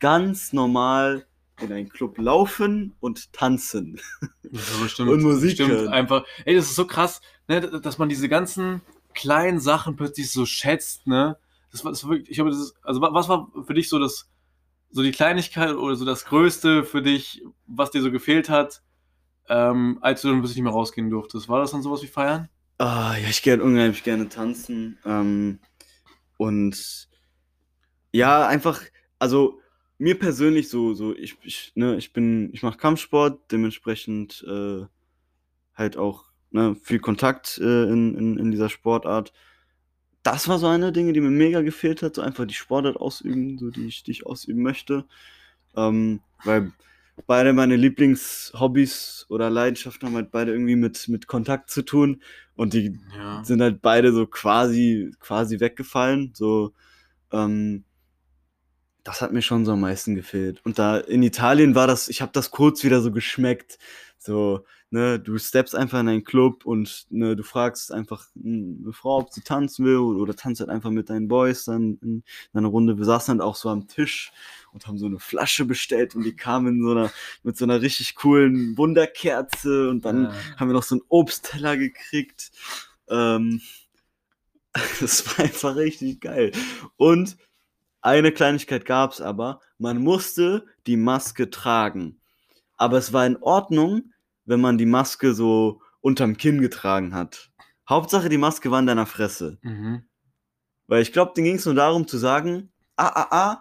Ganz normal in einen Club laufen und tanzen. Das ist aber stimmt. Und Musik stimmt hören. einfach. Ey, das ist so krass, ne, dass man diese ganzen kleinen Sachen plötzlich so schätzt, ne? Das war, das war wirklich, ich glaube, das ist, also wa- was war für dich so das, so die Kleinigkeit oder so das Größte für dich, was dir so gefehlt hat, ähm, als du dann plötzlich nicht mehr rausgehen durftest? War das dann sowas wie feiern? Ah, ja, ich gehe unheimlich gerne tanzen. Ähm, und ja, einfach, also mir persönlich so, so, ich, ich, ne, ich bin, ich mache Kampfsport, dementsprechend äh, halt auch ne, viel Kontakt äh, in, in, in dieser Sportart. Das war so eine Dinge, die mir mega gefehlt hat, so einfach die Sportart ausüben, so die ich, die ich ausüben möchte. Ähm, weil beide meine Lieblingshobbys oder Leidenschaften haben halt beide irgendwie mit, mit Kontakt zu tun. Und die Ja. sind halt beide so quasi, quasi weggefallen. So, ähm, das hat mir schon so am meisten gefehlt. Und da in Italien war das, ich habe das kurz wieder so geschmeckt. So, ne, du steppst einfach in einen Club und ne, du fragst einfach eine Frau, ob sie tanzen will oder, oder tanzt halt einfach mit deinen Boys dann in, in einer Runde. Wir saßen dann auch so am Tisch und haben so eine Flasche bestellt und die kam in so einer, mit so einer richtig coolen Wunderkerze und dann Ja. haben wir noch so einen Obstteller gekriegt. Ähm, das war einfach richtig geil. Und eine Kleinigkeit gab es aber, man musste die Maske tragen. Aber es war in Ordnung, wenn man die Maske so unterm Kinn getragen hat. Hauptsache, die Maske war in deiner Fresse. Mhm. Weil ich glaube, denen ging es nur darum zu sagen, ah, ah, ah,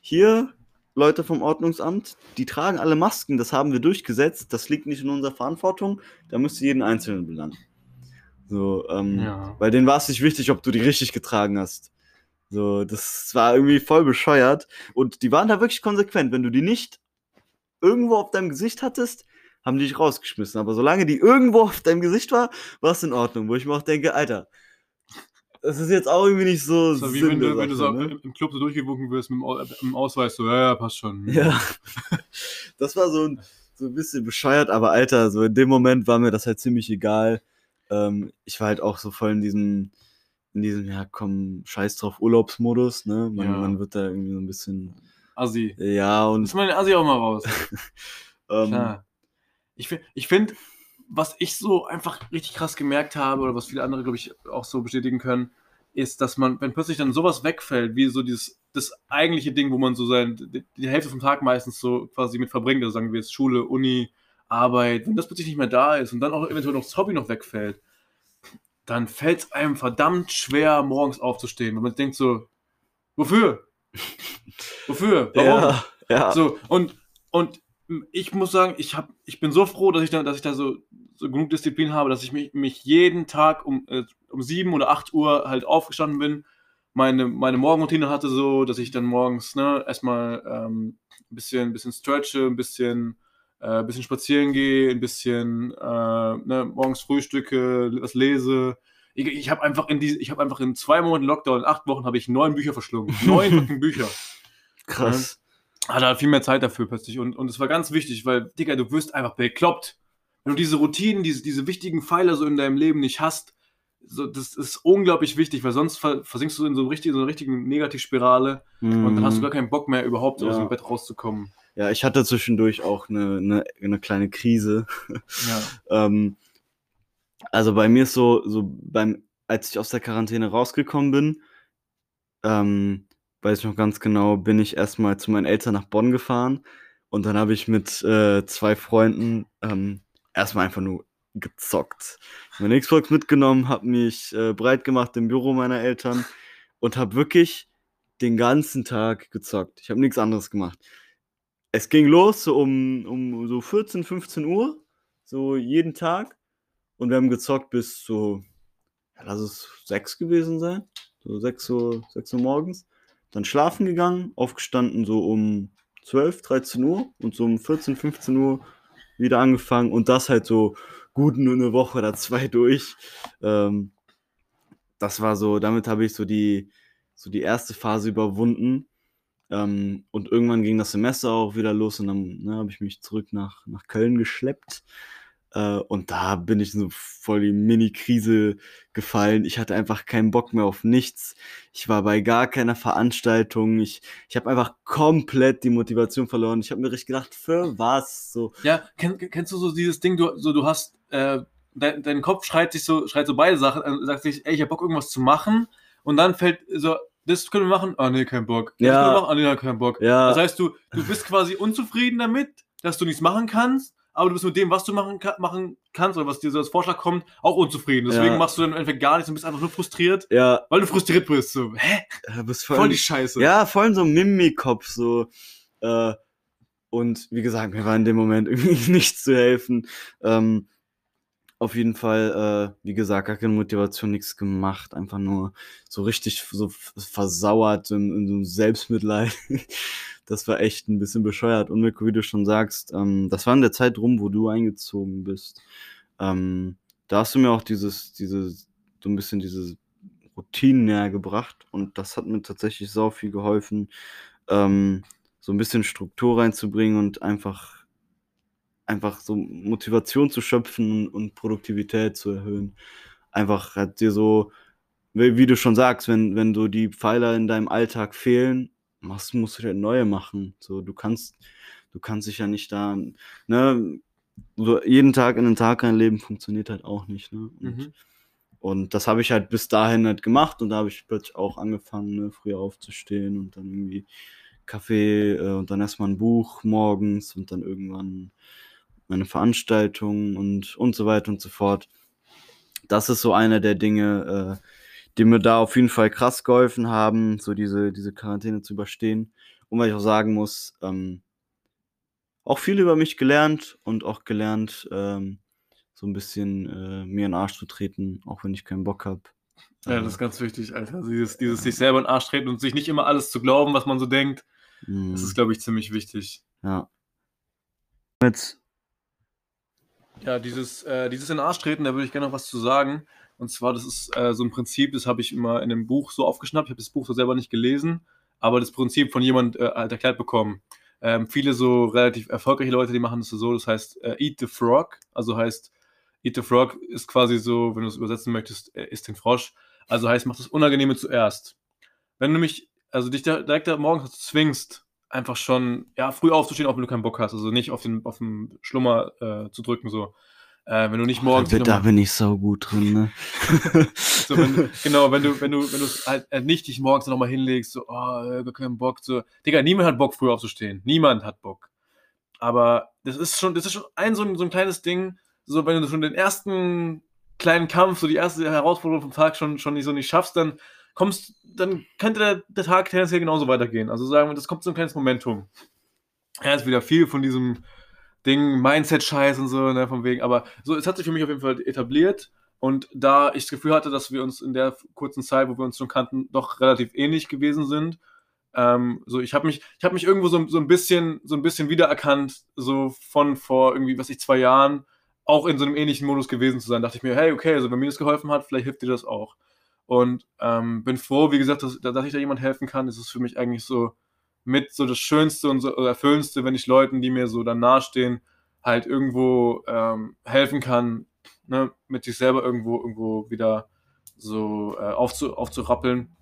hier, Leute vom Ordnungsamt, die tragen alle Masken, das haben wir durchgesetzt, das liegt nicht in unserer Verantwortung, da müsst ihr jeden Einzelnen belangen. So, ähm, Ja. weil denen war es nicht wichtig, ob du die richtig getragen hast. So, das war irgendwie voll bescheuert. Und die waren da wirklich konsequent. Wenn du die nicht irgendwo auf deinem Gesicht hattest, haben die dich rausgeschmissen. Aber solange die irgendwo auf deinem Gesicht war, war es in Ordnung. Wo ich mir auch denke, Alter, das ist jetzt auch irgendwie nicht so. So wie Sinn wenn du, wenn du so ne? im, Club so durchgewunken wirst mit dem, Au- mit dem Ausweis, so, ja, ja, passt schon. Ja. Das war so ein, so ein bisschen bescheuert, aber Alter, so in dem Moment war mir das halt ziemlich egal. Ähm, ich war halt auch so voll in diesem, in diesem, ja komm, scheiß drauf, Urlaubsmodus, ne? Man, Ja. man wird da irgendwie so ein bisschen, Assi. ja, und mal den Assi auch mal raus. ähm, Klar. Ich, ich finde, was ich so einfach richtig krass gemerkt habe, oder was viele andere, glaube ich, auch so bestätigen können, ist, dass man, wenn plötzlich dann sowas wegfällt, wie so dieses, das eigentliche Ding, wo man so sein, die, die Hälfte vom Tag meistens so quasi mit verbringt, also sagen wir jetzt Schule, Uni, Arbeit, wenn das plötzlich nicht mehr da ist und dann auch eventuell noch das Hobby noch wegfällt, dann fällt es einem verdammt schwer, morgens aufzustehen, weil man denkt so, wofür? Wofür? Warum? ja, ja, So, und, und ich muss sagen, ich, hab, ich bin so froh, dass ich da, dass ich da so, so genug Disziplin habe, dass ich mich, mich jeden Tag um, äh, um 7 oder 8 Uhr halt aufgestanden bin, meine, meine Morgenroutine hatte so, dass ich dann morgens ne, erstmal ähm, ein bisschen, bisschen stretche, ein bisschen, äh, ein bisschen spazieren gehe, ein bisschen äh, ne, morgens frühstücke, was lese. Ich, ich habe einfach in die, ich habe einfach in zwei Monaten Lockdown, in acht Wochen habe ich neun Bücher verschlungen. Neun fucking Bücher krass. hatte halt viel mehr Zeit dafür plötzlich. Und, und es war ganz wichtig, weil, Digga, du wirst einfach bekloppt. Wenn du diese Routinen, diese, diese wichtigen Pfeiler so in deinem Leben nicht hast, so, das ist unglaublich wichtig, weil sonst ver versinkst du in so, richtig, so einer richtigen Negativspirale und dann hast du gar keinen Bock mehr, überhaupt aus Ja. dem Bett rauszukommen. Ja, ich hatte zwischendurch auch eine, eine, eine kleine Krise. Ja. Ähm, also bei mir ist so, so beim, als ich aus der Quarantäne rausgekommen bin, ähm, weiß ich noch ganz genau, bin ich erstmal zu meinen Eltern nach Bonn gefahren und dann habe ich mit äh, zwei Freunden ähm, erstmal einfach nur gezockt. Meine Xbox mitgenommen, habe mich äh, breit gemacht im Büro meiner Eltern und habe wirklich den ganzen Tag gezockt. Ich habe nichts anderes gemacht. Es ging los so um, um so 14, 15 Uhr, so jeden Tag. Und wir haben gezockt bis so, ja, lass es sechs gewesen sein, so 6 Uhr, 6 Uhr morgens. Dann schlafen gegangen, aufgestanden so um 12, 13 Uhr und so um 14, 15 Uhr wieder angefangen und das halt so gut nur eine Woche oder zwei durch. Ähm, das war so, damit habe ich so die, so die erste Phase überwunden. Ähm, und irgendwann ging das Semester auch wieder los und dann ne, habe ich mich zurück nach, nach Köln geschleppt. Äh, und da bin ich so voll die Mini-Krise gefallen. Ich hatte einfach keinen Bock mehr auf nichts. Ich war bei gar keiner Veranstaltung. Ich, ich habe einfach komplett die Motivation verloren. Ich habe mir richtig gedacht, für was? So. Ja, kenn, kennst du so dieses Ding, du, so, du hast, äh, dein, dein Kopf schreit sich so, schreit so beide Sachen, äh, sagt sich, ey, ich hab Bock, irgendwas zu machen. Und dann fällt so, das können wir machen, ah nee, kein Bock. Das Ja. können wir machen, ah nee, kein Bock. Ja. Das heißt, du, du bist quasi unzufrieden damit, dass du nichts machen kannst, aber du bist mit dem, was du machen, machen kannst oder was dir so als Vorschlag kommt, auch unzufrieden. Deswegen Ja. machst du dann einfach gar nichts und bist einfach nur frustriert, Ja, weil du frustriert bist. So, hä? du bist voll, Voll die Scheiße. Ja, voll in so einem Mimikopf so. Äh, und wie gesagt, mir war in dem Moment irgendwie nichts zu helfen. Ähm, auf jeden Fall, äh, wie gesagt, gar keine Motivation, nichts gemacht. Einfach nur so richtig so versauert in, in so Selbstmitleid. Das war echt ein bisschen bescheuert. Und Mirko, wie du schon sagst, ähm, das war in der Zeit rum, wo du eingezogen bist. Ähm, da hast du mir auch dieses, dieses, so ein bisschen diese Routinen näher gebracht und das hat mir tatsächlich sau viel geholfen, ähm, so ein bisschen Struktur reinzubringen und einfach, einfach so Motivation zu schöpfen und, Produktivität zu erhöhen. Einfach hat dir so, wie, du schon sagst, wenn, wenn so die Pfeiler in deinem Alltag fehlen, machst, musst du dir neue machen. So, du kannst, du kannst dich ja nicht da, ne, so jeden Tag in den Tag einleben funktioniert halt auch nicht, ne? Und, Mhm. und das habe ich halt bis dahin halt gemacht und da habe ich plötzlich auch angefangen, ne, früher aufzustehen und dann irgendwie Kaffee äh, und dann erstmal ein Buch morgens und dann irgendwann meine Veranstaltung und, und so weiter und so fort. Das ist so einer der Dinge, äh, die mir da auf jeden Fall krass geholfen haben, so diese, diese Quarantäne zu überstehen. Und weil ich auch sagen muss, ähm, auch viel über mich gelernt und auch gelernt, ähm, so ein bisschen äh, mir in den Arsch zu treten, auch wenn ich keinen Bock habe. Ja, das ist ganz wichtig, Alter. Dieses, dieses sich selber in den Arsch treten und sich nicht immer alles zu glauben, was man so denkt, das ist, glaube ich, ziemlich wichtig. Mhm. ja. Mit, Ja, dieses, äh, dieses in den Arsch treten, da würde ich gerne noch was zu sagen. Und zwar, das ist äh, so ein Prinzip, das habe ich immer in einem Buch so aufgeschnappt. Ich habe das Buch so selber nicht gelesen, aber das Prinzip von jemand äh, halt erklärt bekommen. Ähm, viele so relativ erfolgreiche Leute, die machen das so, das heißt äh, Eat the Frog. Also heißt, Eat the Frog ist quasi so, wenn du es übersetzen möchtest, äh, isst den Frosch. Also heißt, mach das Unangenehme zuerst. Wenn du mich, also dich da, direkt da morgens zwingst, einfach schon ja, früh aufzustehen, auch wenn du keinen Bock hast. Also nicht auf den, auf den Schlummer äh, zu drücken, so. Äh, wenn du nicht morgens. da, dich da bin ich sau gut drin, ne? so, wenn, genau, wenn du, wenn du, wenn du halt äh, nicht dich morgens nochmal hinlegst, so, oh, äh, gar keinen Bock, so. Digga, niemand hat Bock, früh aufzustehen. Niemand hat Bock. Aber das ist schon, das ist schon ein so ein, so ein kleines Ding, so, wenn du schon den ersten kleinen Kampf, so die erste Herausforderung vom Tag schon, schon nicht so nicht schaffst, dann kommst, dann könnte der, der Tag tendenziell genauso weitergehen. Also sagen wir, das kommt so ein kleines Momentum. Ja, ist wieder viel von diesem Ding, Mindset-Scheiß und so, ne, von wegen, aber so, es hat sich für mich auf jeden Fall etabliert und da ich das Gefühl hatte, dass wir uns in der kurzen Zeit, wo wir uns schon kannten, doch relativ ähnlich gewesen sind, ähm, so ich habe mich, ich habe mich irgendwo so, so ein bisschen, so ein bisschen wiedererkannt, so von vor irgendwie, was ich zwei Jahren, auch in so einem ähnlichen Modus gewesen zu sein. Dachte ich mir, hey, okay, also wenn mir das geholfen hat, vielleicht hilft dir das auch. Und ähm, bin froh, wie gesagt, dass, dass ich da jemand helfen kann. Das ist für mich eigentlich so mit so das Schönste und so Erfüllendste, wenn ich Leuten, die mir so dann nahestehen, halt irgendwo ähm, helfen kann, ne, mit sich selber irgendwo, irgendwo wieder so äh, aufzu, aufzurappeln.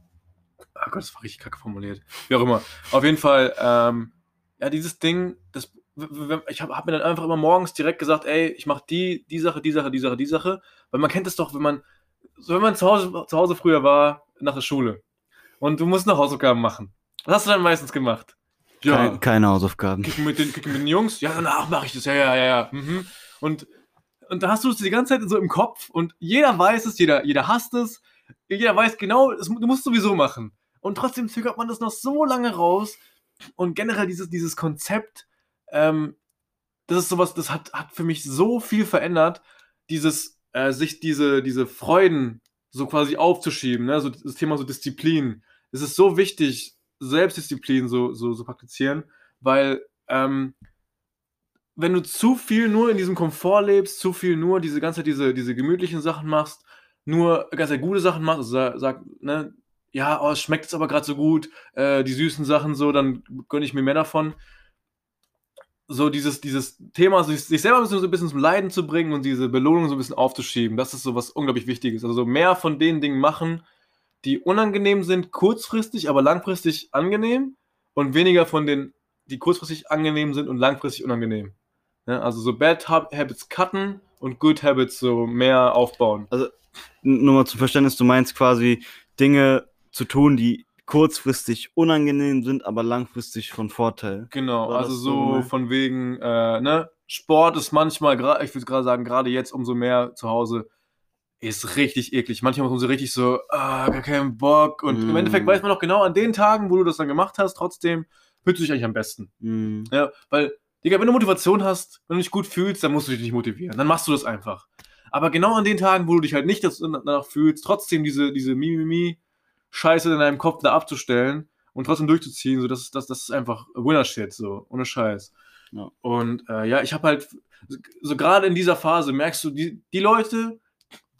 Ah Gott, das war richtig kacke formuliert. Wie auch immer. Auf jeden Fall, ähm, ja, dieses Ding, das, ich habe hab mir dann einfach immer morgens direkt gesagt, ey, ich mache die, die Sache, die Sache, die Sache, die Sache. Weil man kennt es doch, wenn man, so wenn man zu Hause, zu Hause früher war, nach der Schule und du musst noch Hausaufgaben machen. Was hast du dann meistens gemacht? Kein, keine Hausaufgaben. kicken mit den, kicken mit den Jungs, ja, danach mache ich das, ja, ja, ja, ja. Mhm. Und und da hast du es die ganze Zeit so im Kopf und jeder weiß es, jeder, jeder hasst es, jeder weiß genau, es, du musst es sowieso machen. Und trotzdem zögert man das noch so lange raus. Und generell dieses, dieses Konzept, ähm, das ist sowas, das hat, hat für mich so viel verändert, dieses, äh, sich diese, diese Freuden so quasi aufzuschieben, ne? so das Thema so Disziplin. Es ist so wichtig, Selbstdisziplin so, so, so praktizieren, weil ähm, wenn du zu viel nur in diesem Komfort lebst, zu viel nur diese ganze diese, diese gemütlichen Sachen machst, nur ganz gute Sachen machst, also sag, ne, ja, oh, es schmeckt jetzt aber gerade so gut, äh, die süßen Sachen so, dann gönne ich mir mehr davon. So dieses, dieses Thema, sich, sich selber so ein bisschen zum Leiden zu bringen und diese Belohnung so ein bisschen aufzuschieben, das ist so was unglaublich Wichtiges. Also so mehr von den Dingen machen, die unangenehm sind, kurzfristig, aber langfristig angenehm und weniger von den, die kurzfristig angenehm sind und langfristig unangenehm. Ja, also so Bad Habits cutten und Good Habits so mehr aufbauen. Also nur mal zum Verständnis, du meinst quasi Dinge zu tun, die kurzfristig unangenehm sind, aber langfristig von Vorteil. Genau, War also so, so von wegen, äh, ne, Sport ist manchmal, ich würde gerade sagen, gerade jetzt umso mehr zu Hause, ist richtig eklig. Manchmal muss man so richtig so, ah, gar keinen Bock. Und mm. im Endeffekt weiß man auch genau an den Tagen, wo du das dann gemacht hast, trotzdem fühlst du dich eigentlich am besten. Mm. Ja, weil, Digga, wenn du Motivation hast, wenn du dich gut fühlst, dann musst du dich nicht motivieren. Dann machst du das einfach. Aber genau an den Tagen, wo du dich halt nicht danach fühlst, trotzdem diese, diese Mimimi, Scheiße in deinem Kopf da abzustellen und trotzdem durchzuziehen, so das, das, das ist einfach Winner-Shit, so, ohne Scheiß. Ja. Und äh, ja, ich habe halt, so gerade in dieser Phase merkst du, die, die Leute,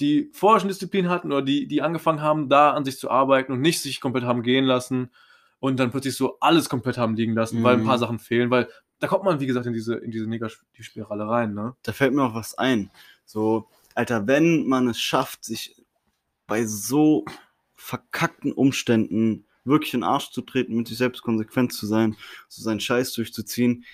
die vorher schon Disziplin hatten oder die, die angefangen haben, da an sich zu arbeiten und nicht sich komplett haben gehen lassen und dann plötzlich so alles komplett haben liegen lassen, mhm. weil ein paar mhm. Sachen fehlen, weil da kommt man, wie gesagt, in diese, in diese Negativspirale rein, ne? Da fällt mir auch was ein. So, Alter, wenn man es schafft, sich bei so verkackten Umständen wirklich in den Arsch zu treten, mit sich selbst konsequent zu sein, so seinen Scheiß durchzuziehen.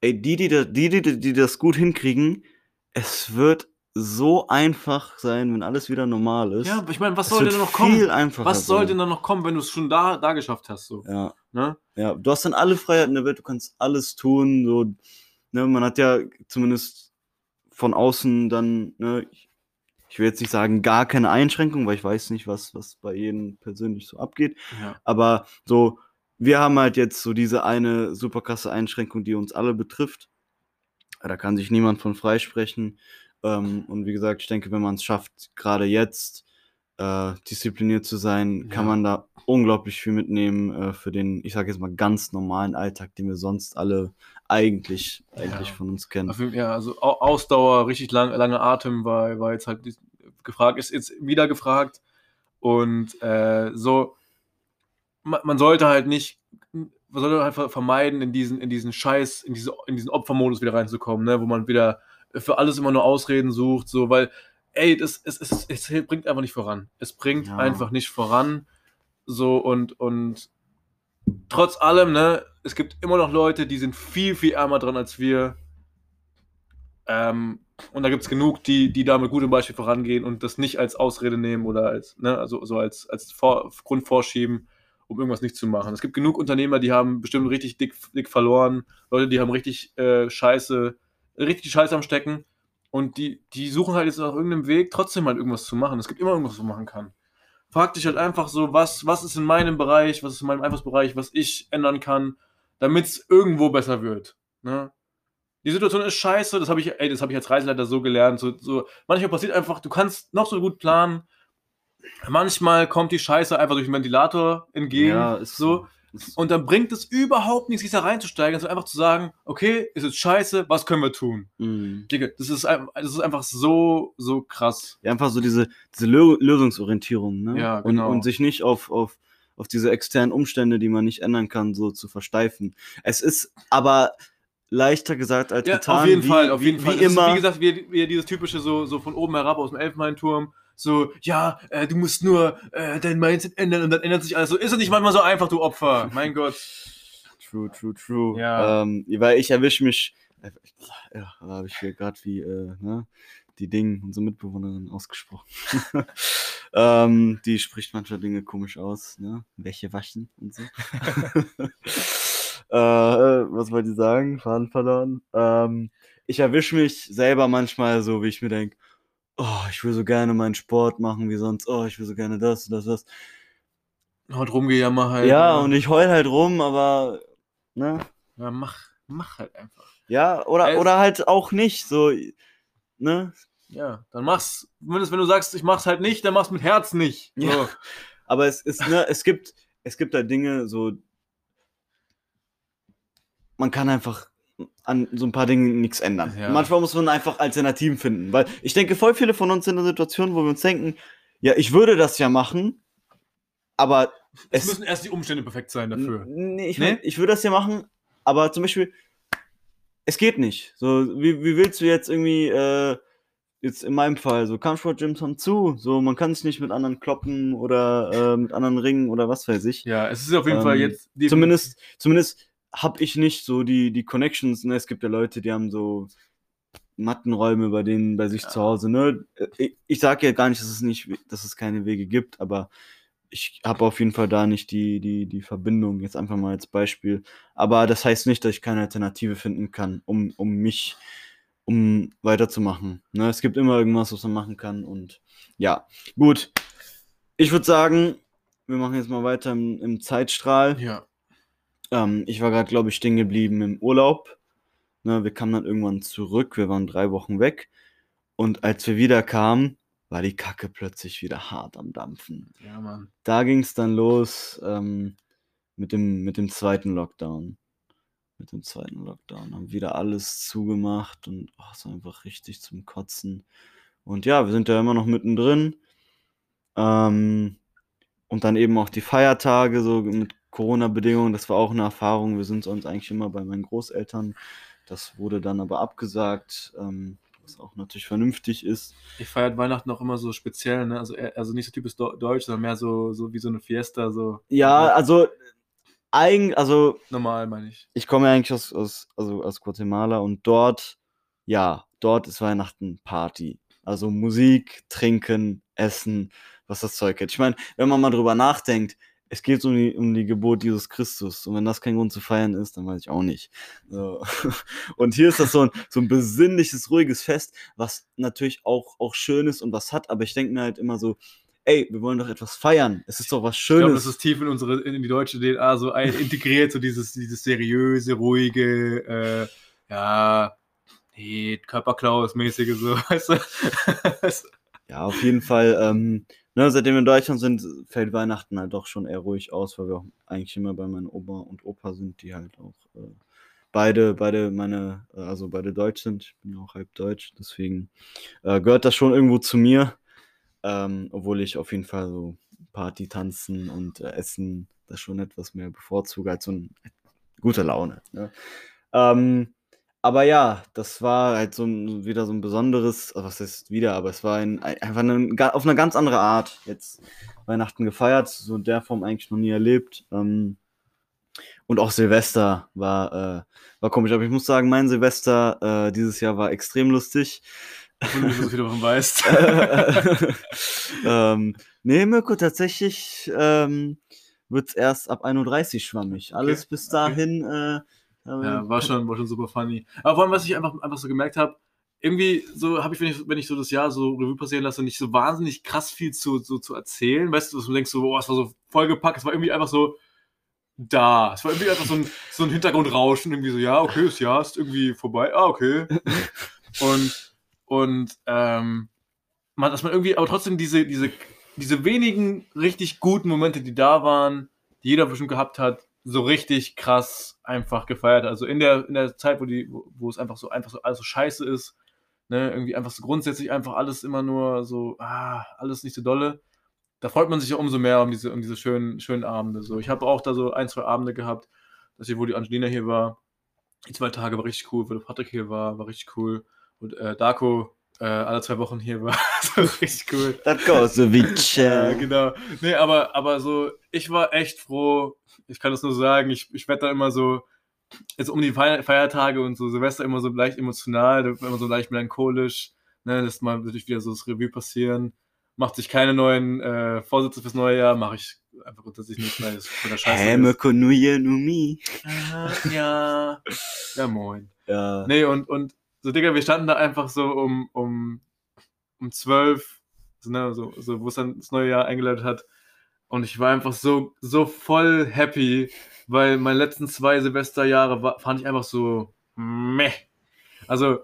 Ey, die, die, die, die, die das gut hinkriegen, es wird so einfach sein, wenn alles wieder normal ist. Ja, ich meine, was soll denn noch kommen? Viel einfacher was soll denn dann noch kommen, wenn du es schon da, da geschafft hast? So? Ja. Ne? ja, du hast dann alle Freiheiten der Welt, du kannst alles tun. So, ne? Man hat ja zumindest von außen dann, ne, ich will jetzt nicht sagen, gar keine Einschränkung, weil ich weiß nicht, was, was bei jedem persönlich so abgeht. Ja. Aber so, wir haben halt jetzt so diese eine super krasse Einschränkung, die uns alle betrifft. Da kann sich niemand von freisprechen. Ähm, und wie gesagt, ich denke, wenn man es schafft, gerade jetzt äh, diszipliniert zu sein, ja. kann man da unglaublich viel mitnehmen äh, für den, ich sage jetzt mal, ganz normalen Alltag, den wir sonst alle eigentlich, eigentlich ja. von uns kennen. Ja, also Ausdauer, richtig lang, lange Atem war, war jetzt halt gefragt, ist jetzt wieder gefragt. Und äh, so, man, man, sollte halt nicht, man sollte halt vermeiden, in diesen, in diesen Scheiß, in, diese, in diesen Opfermodus wieder reinzukommen, ne, wo man wieder für alles immer nur Ausreden sucht, so, weil, ey, das, es, es, es bringt einfach nicht voran. Es bringt ja. einfach nicht voran. So und, und trotz allem, ne, es gibt immer noch Leute, die sind viel, viel ärmer dran als wir. Ähm, und da gibt es genug, die, die da mit gutem Beispiel vorangehen und das nicht als Ausrede nehmen oder als, ne, also so als, als Vor Grund vorschieben, um irgendwas nicht zu machen. Es gibt genug Unternehmer, die haben bestimmt richtig dick, dick verloren, Leute, die haben richtig äh, Scheiße, richtig Scheiße am Stecken und die, die suchen halt jetzt nach irgendeinem Weg, trotzdem halt irgendwas zu machen. Es gibt immer irgendwas, was man machen kann. Frag dich halt einfach so, was, was ist in meinem Bereich, was ist in meinem Einflussbereich, was ich ändern kann, damit es irgendwo besser wird. Ne? Die Situation ist scheiße, das habe ich, ey, das habe ich als Reiseleiter so gelernt. So, so, manchmal passiert einfach, du kannst noch so gut planen. Manchmal kommt die Scheiße einfach durch den Ventilator entgegen. Ja, ist so. Ist und dann bringt es überhaupt nichts, sich da reinzusteigen, sondern einfach zu sagen, okay, ist jetzt scheiße, was können wir tun? Mhm. Digga, das ist, das ist einfach so, so krass. Ja, einfach so diese, diese Lösungsorientierung, ne? Ja, genau. Und, und sich nicht auf, auf, auf diese externen Umstände, die man nicht ändern kann, so zu versteifen. Es ist aber leichter gesagt als ja, getan. Auf jeden wie, Fall, auf jeden wie, Fall. Wie immer. Ist, wie gesagt, wie, wie dieses typische so, so von oben herab aus dem Elfenbeinturm. So, ja, äh, du musst nur äh, dein Mindset ändern und dann ändert sich alles. So ist es nicht manchmal so einfach, du Opfer. Mein Gott. True, true, true. Ja. Ähm, weil ich erwische mich, äh, ja, da habe ich hier gerade wie, äh, ne, die Dinge, unsere Mitbewohnerin, ausgesprochen. ähm, die spricht manchmal Dinge komisch aus, ne? Welche waschen und so. Äh, was wollte ich sagen? Faden verloren. Ähm, ich erwische mich selber manchmal so, wie ich mir denke, oh, ich will so gerne meinen Sport machen wie sonst, oh, ich will so gerne das, das, das. Halt rumgejammer halt. Ja, und ich heul halt rum, aber, ne? Ja, mach, mach halt einfach. Ja, oder, Es- oder halt auch nicht, so, ne? Ja, dann mach's. Zumindest wenn du sagst, ich mach's halt nicht, dann mach's mit Herz nicht. So. Ja. Aber es ist, ne, es gibt, es gibt da Dinge, so, man kann einfach an so ein paar Dingen nichts ändern. Ja. Manchmal muss man einfach Alternativen finden, weil ich denke, voll viele von uns sind in der Situation, wo wir uns denken, ja, ich würde das ja machen, aber Es es, müssen erst die Umstände perfekt sein dafür. Nee, ich, Nee? ich würde das ja machen, aber zum Beispiel, es geht nicht. So, wie, wie willst du jetzt irgendwie, äh, jetzt in meinem Fall, so Kampfsport-Gyms haben zu, so man kann sich nicht mit anderen kloppen oder äh, mit anderen ringen oder was weiß ich. Ja, es ist auf jeden Ähm, Fall jetzt. Zumindest, zumindest habe ich nicht so die, die Connections, ne? Es gibt ja Leute, die haben so Mattenräume bei denen bei sich Ja. zu Hause, ne? Ich, ich sage ja gar nicht, dass es nicht, dass es keine Wege gibt, aber ich habe auf jeden Fall da nicht die, die, die Verbindung, jetzt einfach mal als Beispiel. Aber das heißt nicht, dass ich keine Alternative finden kann, um, um mich, um weiterzumachen. Ne? Es gibt immer irgendwas, was man machen kann und ja, gut. Ich würde sagen, wir machen jetzt mal weiter im, im Zeitstrahl. Ja. Ähm, ich war gerade, glaube ich, stehen geblieben im Urlaub. Ne, wir kamen dann irgendwann zurück. Wir waren drei Wochen weg. Und als wir wieder kamen, war die Kacke plötzlich wieder hart am Dampfen. Ja, Mann. Da ging es dann los ähm, mit, dem, mit dem zweiten Lockdown. Mit dem zweiten Lockdown. Haben wieder alles zugemacht und oh, es war einfach richtig zum Kotzen. Und ja, wir sind ja immer noch mittendrin. Ähm, und dann eben auch die Feiertage, so mit Corona-Bedingungen, das war auch eine Erfahrung. Wir sind sonst eigentlich immer bei meinen Großeltern. Das wurde dann aber abgesagt, ähm, was auch natürlich vernünftig ist. Ich feiert Weihnachten auch immer so speziell, ne? Also, also nicht so typisch deutsch, sondern mehr so, so wie so eine Fiesta, so Ja, also eigentlich, also normal, meine ich. ich komme ja eigentlich aus, aus, also aus Guatemala und dort, ja, dort ist Weihnachten Party. Also Musik, Trinken, Essen, was das Zeug hat. Ich meine, wenn man mal drüber nachdenkt, es geht um die, um die Geburt Jesus Christus. Und wenn das kein Grund zu feiern ist, dann weiß ich auch nicht. So. Und hier ist das so ein, so ein besinnliches, ruhiges Fest, was natürlich auch, auch schön ist und was hat. Aber ich denke mir halt immer so, ey, wir wollen doch etwas feiern. Es ist doch was Ich glaube, Schönes. das ist tief in unsere, in die deutsche DNA so integriert, so dieses, dieses seriöse, ruhige, äh, ja, nee, Körperklaus-mäßige, so, weißt du? Ja, auf jeden Fall. Ähm, ne, seitdem wir in Deutschland sind, fällt Weihnachten halt doch schon eher ruhig aus, weil wir auch eigentlich immer bei meinen Oma und Opa sind, die halt auch äh, beide, beide meine, äh, also beide deutsch sind. Ich bin ja auch halb deutsch, deswegen äh, gehört das schon irgendwo zu mir. Ähm, obwohl ich auf jeden Fall so Party tanzen und äh, Essen das schon etwas mehr bevorzuge als so ein gute Laune. Ne? Ähm, aber ja, das war halt so ein, wieder so ein besonderes, was heißt wieder, aber es war ein, ein- einfach eine, auf eine ganz andere Art jetzt Weihnachten gefeiert, so in der Form eigentlich noch nie erlebt. Ähm, und auch Silvester war, äh, war komisch, aber ich muss sagen, mein Silvester äh, dieses Jahr war extrem lustig. Wenn du so viel davon weißt. ähm, nee, Mirko, tatsächlich ähm, wird es erst ab 31 schwammig. Alles Okay, bis okay. dahin. Äh, Ja, war schon, war schon super funny. Aber vor allem, was ich einfach, einfach so gemerkt habe, irgendwie so habe ich, wenn ich, wenn ich so das Jahr so Revue passieren lasse, nicht so wahnsinnig krass viel zu, so, zu erzählen. Weißt du, dass du denkst so, boah, es war so vollgepackt, es war irgendwie einfach so da. Es war irgendwie einfach so ein, so ein Hintergrundrauschen, irgendwie so, ja, okay, das Jahr ist irgendwie vorbei, ah, okay. Und, und ähm, man, dass man irgendwie, aber trotzdem diese, diese, diese wenigen richtig guten Momente, die da waren, die jeder bestimmt gehabt hat, so richtig krass einfach gefeiert. Also in der, in der Zeit, wo, die, wo, wo es einfach so einfach so alles so scheiße ist, ne, irgendwie einfach so grundsätzlich einfach alles immer nur so, ah, alles nicht so dolle. Da freut man sich ja umso mehr um diese, um diese schönen, schönen Abende. So, ich habe auch da so ein, zwei Abende gehabt, dass ich, wo die Angelina hier war. Die zwei Tage war richtig cool, wo der Patrick hier war, war richtig cool. Und äh, Darko äh, alle zwei Wochen hier war. das war richtig cool. Das goes so wie Ja, genau. Nee, aber, aber so, ich war echt froh. Ich kann das nur sagen, ich, ich werde da immer so, jetzt um die Feier- Feiertage und so Silvester immer so leicht emotional, immer so leicht melancholisch, ne, dass mal wirklich wieder so das Revue passieren. macht sich keine neuen äh, Vorsätze fürs neue Jahr, mache ich einfach grundsätzlich nicht, weil es von der Scheiße Häme ist. konuye numi. Äh, ja. Ja, moin. Ja. Nee, und, und so, Digga, wir standen da einfach so um, um, um 12, so, ne, so, so, wo es dann das neue Jahr eingeleitet hat. Und ich war einfach so, so voll happy, weil meine letzten zwei Silvesterjahre war, fand ich einfach so meh. Also,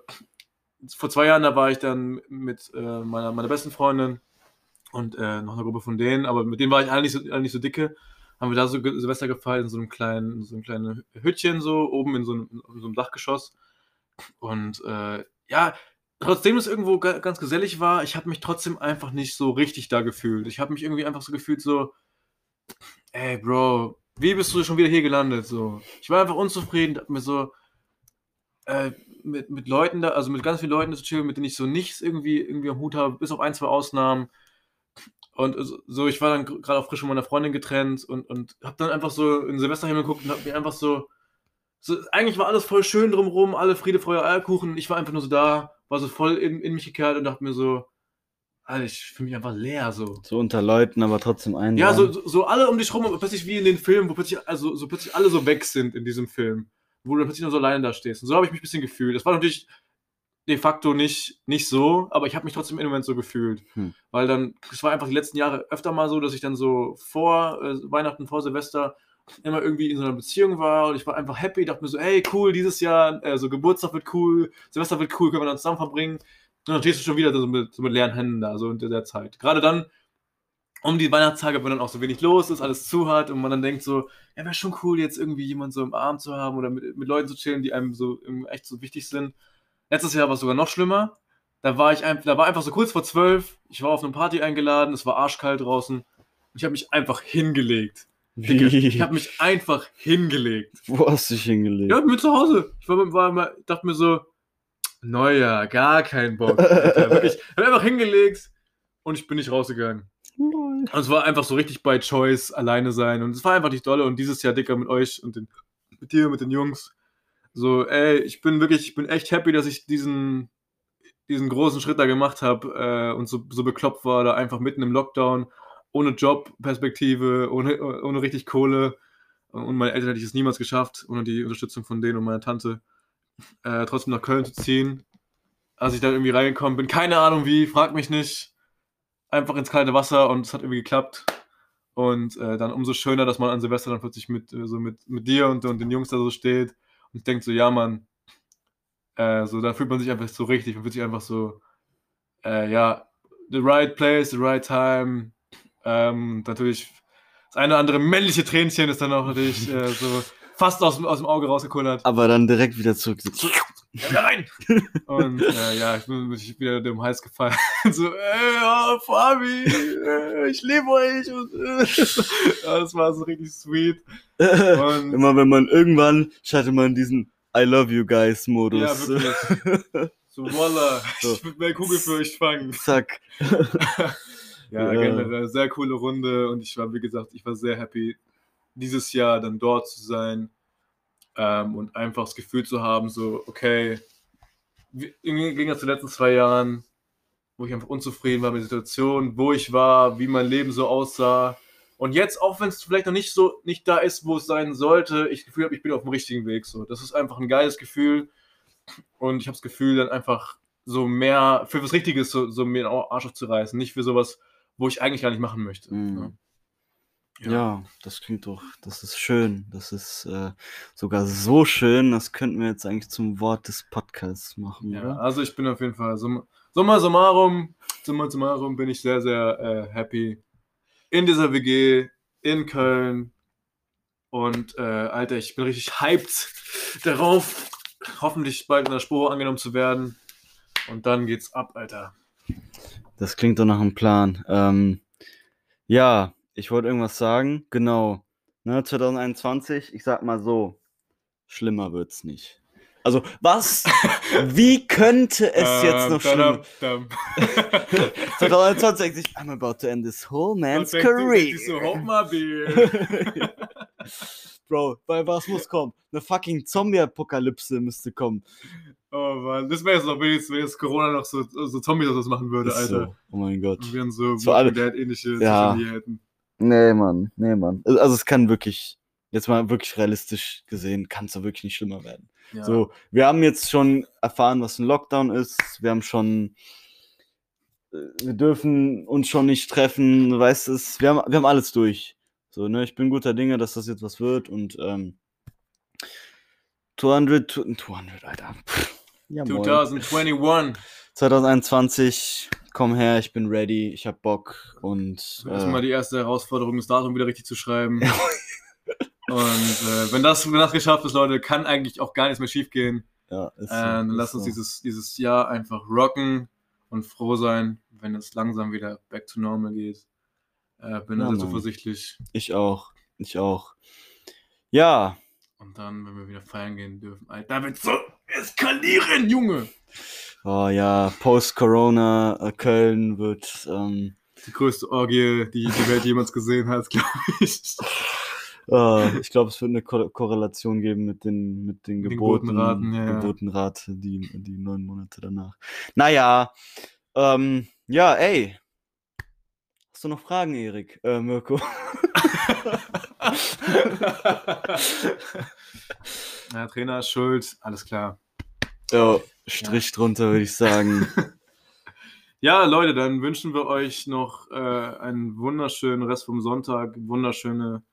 vor zwei Jahren, da war ich dann mit äh, meiner, meiner besten Freundin und äh, noch eine Gruppe von denen, aber mit denen war ich eigentlich nicht so, alle so dicke. Haben wir da so Silvester gefeiert in so einem kleinen, in so einem kleinen Hütchen so, oben in so einem, in so einem Dachgeschoss. Und äh, ja, trotzdem es irgendwo ga- ganz gesellig war, ich habe mich trotzdem einfach nicht so richtig da gefühlt. Ich habe mich irgendwie einfach so gefühlt so, ey Bro, wie bist du schon wieder hier gelandet? So, ich war einfach unzufrieden, hab mir so äh, mit, mit Leuten da, also mit ganz vielen Leuten zu chillen, mit denen ich so nichts irgendwie irgendwie am Hut habe, bis auf ein, zwei Ausnahmen. Und so- so, ich war dann gerade auch frisch von meiner Freundin getrennt und, und hab dann einfach so in Silvesterhimmel geguckt und hab mir einfach so, so, eigentlich war alles voll schön drumrum, alle Friede, Freude, Eierkuchen. Ich war einfach nur so da, war so voll in, in mich gekehrt und dachte mir so, Alter, ich fühle mich einfach leer so. So unter Leuten, aber trotzdem ein. Ja, so, so, so alle um dich rum, plötzlich wie in den Filmen, wo plötzlich, also, so plötzlich alle so weg sind in diesem Film, wo du plötzlich nur so alleine da stehst. Und so habe ich mich ein bisschen gefühlt. Das war natürlich de facto nicht, nicht so, aber ich habe mich trotzdem im Moment so gefühlt. Hm. Weil dann, es war einfach die letzten Jahre öfter mal so, dass ich dann so vor äh, Weihnachten, vor Silvester immer irgendwie in so einer Beziehung war und ich war einfach happy, dachte mir so, hey, cool, dieses Jahr, äh, so Geburtstag wird cool, Silvester wird cool, können wir dann zusammen verbringen. Und dann stehst du schon wieder so mit, so mit leeren Händen da, so in der, Zeit. Gerade dann, um die Weihnachtstage, wenn dann auch so wenig los ist, alles zu hat und man dann denkt so, ja, wäre schon cool, jetzt irgendwie jemanden so im Arm zu haben oder mit, mit Leuten zu chillen, die einem so echt so wichtig sind. Letztes Jahr war es sogar noch schlimmer. Da war ich einfach, da war einfach so kurz vor zwölf, ich war auf eine Party eingeladen, es war arschkalt draußen und ich habe mich einfach hingelegt. Digga, Ich habe mich einfach hingelegt. Wo hast du dich hingelegt? Ja, mit zu Hause. Ich war, war immer, dachte mir so, neuer, gar kein Bock. Alter. Wirklich, ich habe einfach hingelegt und ich bin nicht rausgegangen. Lol. Und es war einfach so richtig bei Choice alleine sein. Und es war einfach nicht dolle. Und dieses Jahr dicker mit euch und den, mit dir, mit den Jungs. So, ey, ich bin wirklich, ich bin echt happy, dass ich diesen, diesen großen Schritt da gemacht habe äh, und so, so bekloppt war, da einfach mitten im Lockdown, ohne Jobperspektive, ohne, ohne richtig Kohle. Und meine Eltern hätte ich es niemals geschafft, ohne die Unterstützung von denen und meiner Tante, äh, trotzdem nach Köln zu ziehen. Als ich dann irgendwie reingekommen bin, keine Ahnung wie, frag mich nicht einfach ins kalte Wasser und es hat irgendwie geklappt. Und äh, dann umso schöner, dass man an Silvester dann plötzlich mit, äh, so mit, mit dir und, und den Jungs da so steht und denkt so, ja, Mann, äh, so, da fühlt man sich einfach so richtig, man fühlt sich einfach so, äh, ja, the right place, the right time. Ähm, natürlich, das eine oder andere männliche Tränchen ist dann auch natürlich äh, so fast aus, dem- aus dem Auge rausgekullert. Aber dann direkt wieder zurück. Ja, nein! Und äh, ja, ich bin mich wieder dem Hals gefallen. so, ey, ja, Fabi, äh, ich liebe euch. Und, äh, ja, das war so richtig sweet. Und, Immer wenn man irgendwann schaltet man diesen I love you guys Modus. ja, wirklich. So, voila, So. ich würde mehr Kugel für euch fangen. Zack. Ja, Ja. generell eine sehr coole Runde und ich war, wie gesagt, ich war sehr happy, dieses Jahr dann dort zu sein ähm, und einfach das Gefühl zu haben, so, okay, wie, irgendwie ging das zu den letzten zwei Jahren, wo ich einfach unzufrieden war mit der Situation, wo ich war, wie mein Leben so aussah. Und jetzt, auch wenn es vielleicht noch nicht so nicht da ist, wo es sein sollte, ich das Gefühl habe, ich bin auf dem richtigen Weg. So, das ist einfach ein geiles Gefühl. Und ich habe das Gefühl, dann einfach so mehr für was Richtiges so, so mir den Arsch aufzureißen, nicht für sowas, wo ich eigentlich gar nicht machen möchte. Mhm. Ja. Ja, das klingt doch, das ist schön. Das ist äh, sogar so schön, das könnten wir jetzt eigentlich zum Wort des Podcasts machen, Ja, oder? also ich bin auf jeden Fall, summa, summa summarum, summa summarum bin ich sehr, sehr äh, happy in dieser WG in Köln. Und äh, Alter, ich bin richtig hyped darauf, hoffentlich bald in der Spur angenommen zu werden. Und dann geht's ab, Alter. Das klingt doch nach einem Plan. Ähm, ja, ich wollte irgendwas sagen. Genau. Ne, 2021, ich sag mal so, schlimmer wird's nicht. Also, was? Wie könnte es jetzt noch schlimmer? schlimmer? 2021 ich, I'm about to end this whole man's career. So, hopp mal, Bier. Bro, weil was muss kommen? Eine fucking Zombie-Apokalypse müsste kommen. Oh Mann, das wäre jetzt noch wenigstens, wenn jetzt Corona noch so, so Zombies was machen würde, Ist Alter. so. Oh mein Gott. Und wir so So alle- Walking Dead ähnliche Ja. Hätten. Nee, Mann, nee, Mann. Also es kann wirklich, jetzt mal wirklich realistisch gesehen, kann es doch wirklich nicht schlimmer werden. Ja. So, wir haben jetzt schon erfahren, was ein Lockdown ist. Wir haben schon, äh, wir dürfen uns schon nicht treffen, du weißt es, wir haben, wir haben alles durch. So, ne, ich bin guter Dinge, dass das jetzt was wird und ähm, 200, 200, Alter. Pff, ja, moin. 2021. 2021, komm her, ich bin ready, ich hab Bock und Erstmal äh, die erste Herausforderung, das Datum wieder richtig zu schreiben. Und äh, wenn, das, wenn das geschafft ist, Leute, kann eigentlich auch gar nichts mehr schief gehen. ja, ist so, Äh, dann ist lass uns so. dieses, dieses Jahr einfach rocken und froh sein, wenn es langsam wieder back to normal geht. Äh, bin da Ja, sehr zuversichtlich. Ich auch, ich auch. Ja, Und dann, wenn wir wieder feiern gehen dürfen, Alter, da wird so eskalieren, Junge! oh ja, Post-Corona, äh, Köln wird, ähm, Die größte Orgie, die die Welt jemals gesehen hat, glaube ich. äh, ich glaube, es wird eine Ko Korrelation geben mit den, mit den Den Geburten, Geburtenraten, ja. Geburtenrate, die, die neun Monate danach. Naja, ähm, ja, ey. Hast du noch Fragen, Erik? Äh, Mirko? ja, Trainer ist schuld, alles klar. ja, Strich drunter, würde ich sagen. Ja, Leute, dann wünschen wir euch noch äh, einen wunderschönen Rest vom Sonntag, wunderschöne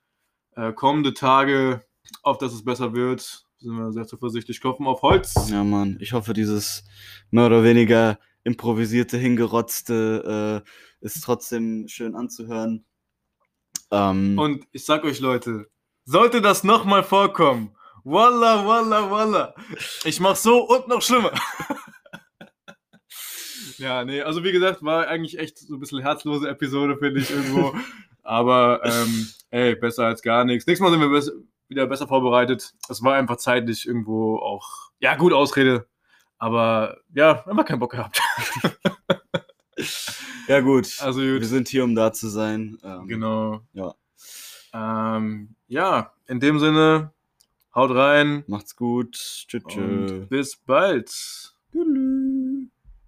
äh, kommende Tage, auf dass es besser wird. Sind wir sehr zuversichtlich. Klopfen auf Holz. Ja, Mann, ich hoffe, dieses mehr oder weniger improvisierte, hingerotzte äh, ist trotzdem schön anzuhören. Ähm, Und ich sag euch, Leute, sollte das nochmal vorkommen, Walla, walla, walla. Ich mach so und noch schlimmer. ja, nee, also wie gesagt, war eigentlich echt so ein bisschen herzlose Episode, finde ich irgendwo. Aber ähm, ey, besser als gar nichts. Nächstes Mal sind wir bess wieder besser vorbereitet. Es war einfach zeitlich irgendwo auch, ja, gut Ausrede. Aber ja, einfach keinen Bock gehabt. ja, gut. Also Wir gut. sind hier, um da zu sein. Ähm, Genau. Ja. Ähm, ja, in dem Sinne, haut rein Macht's gut. Tschüss. bis bald. Tschüss.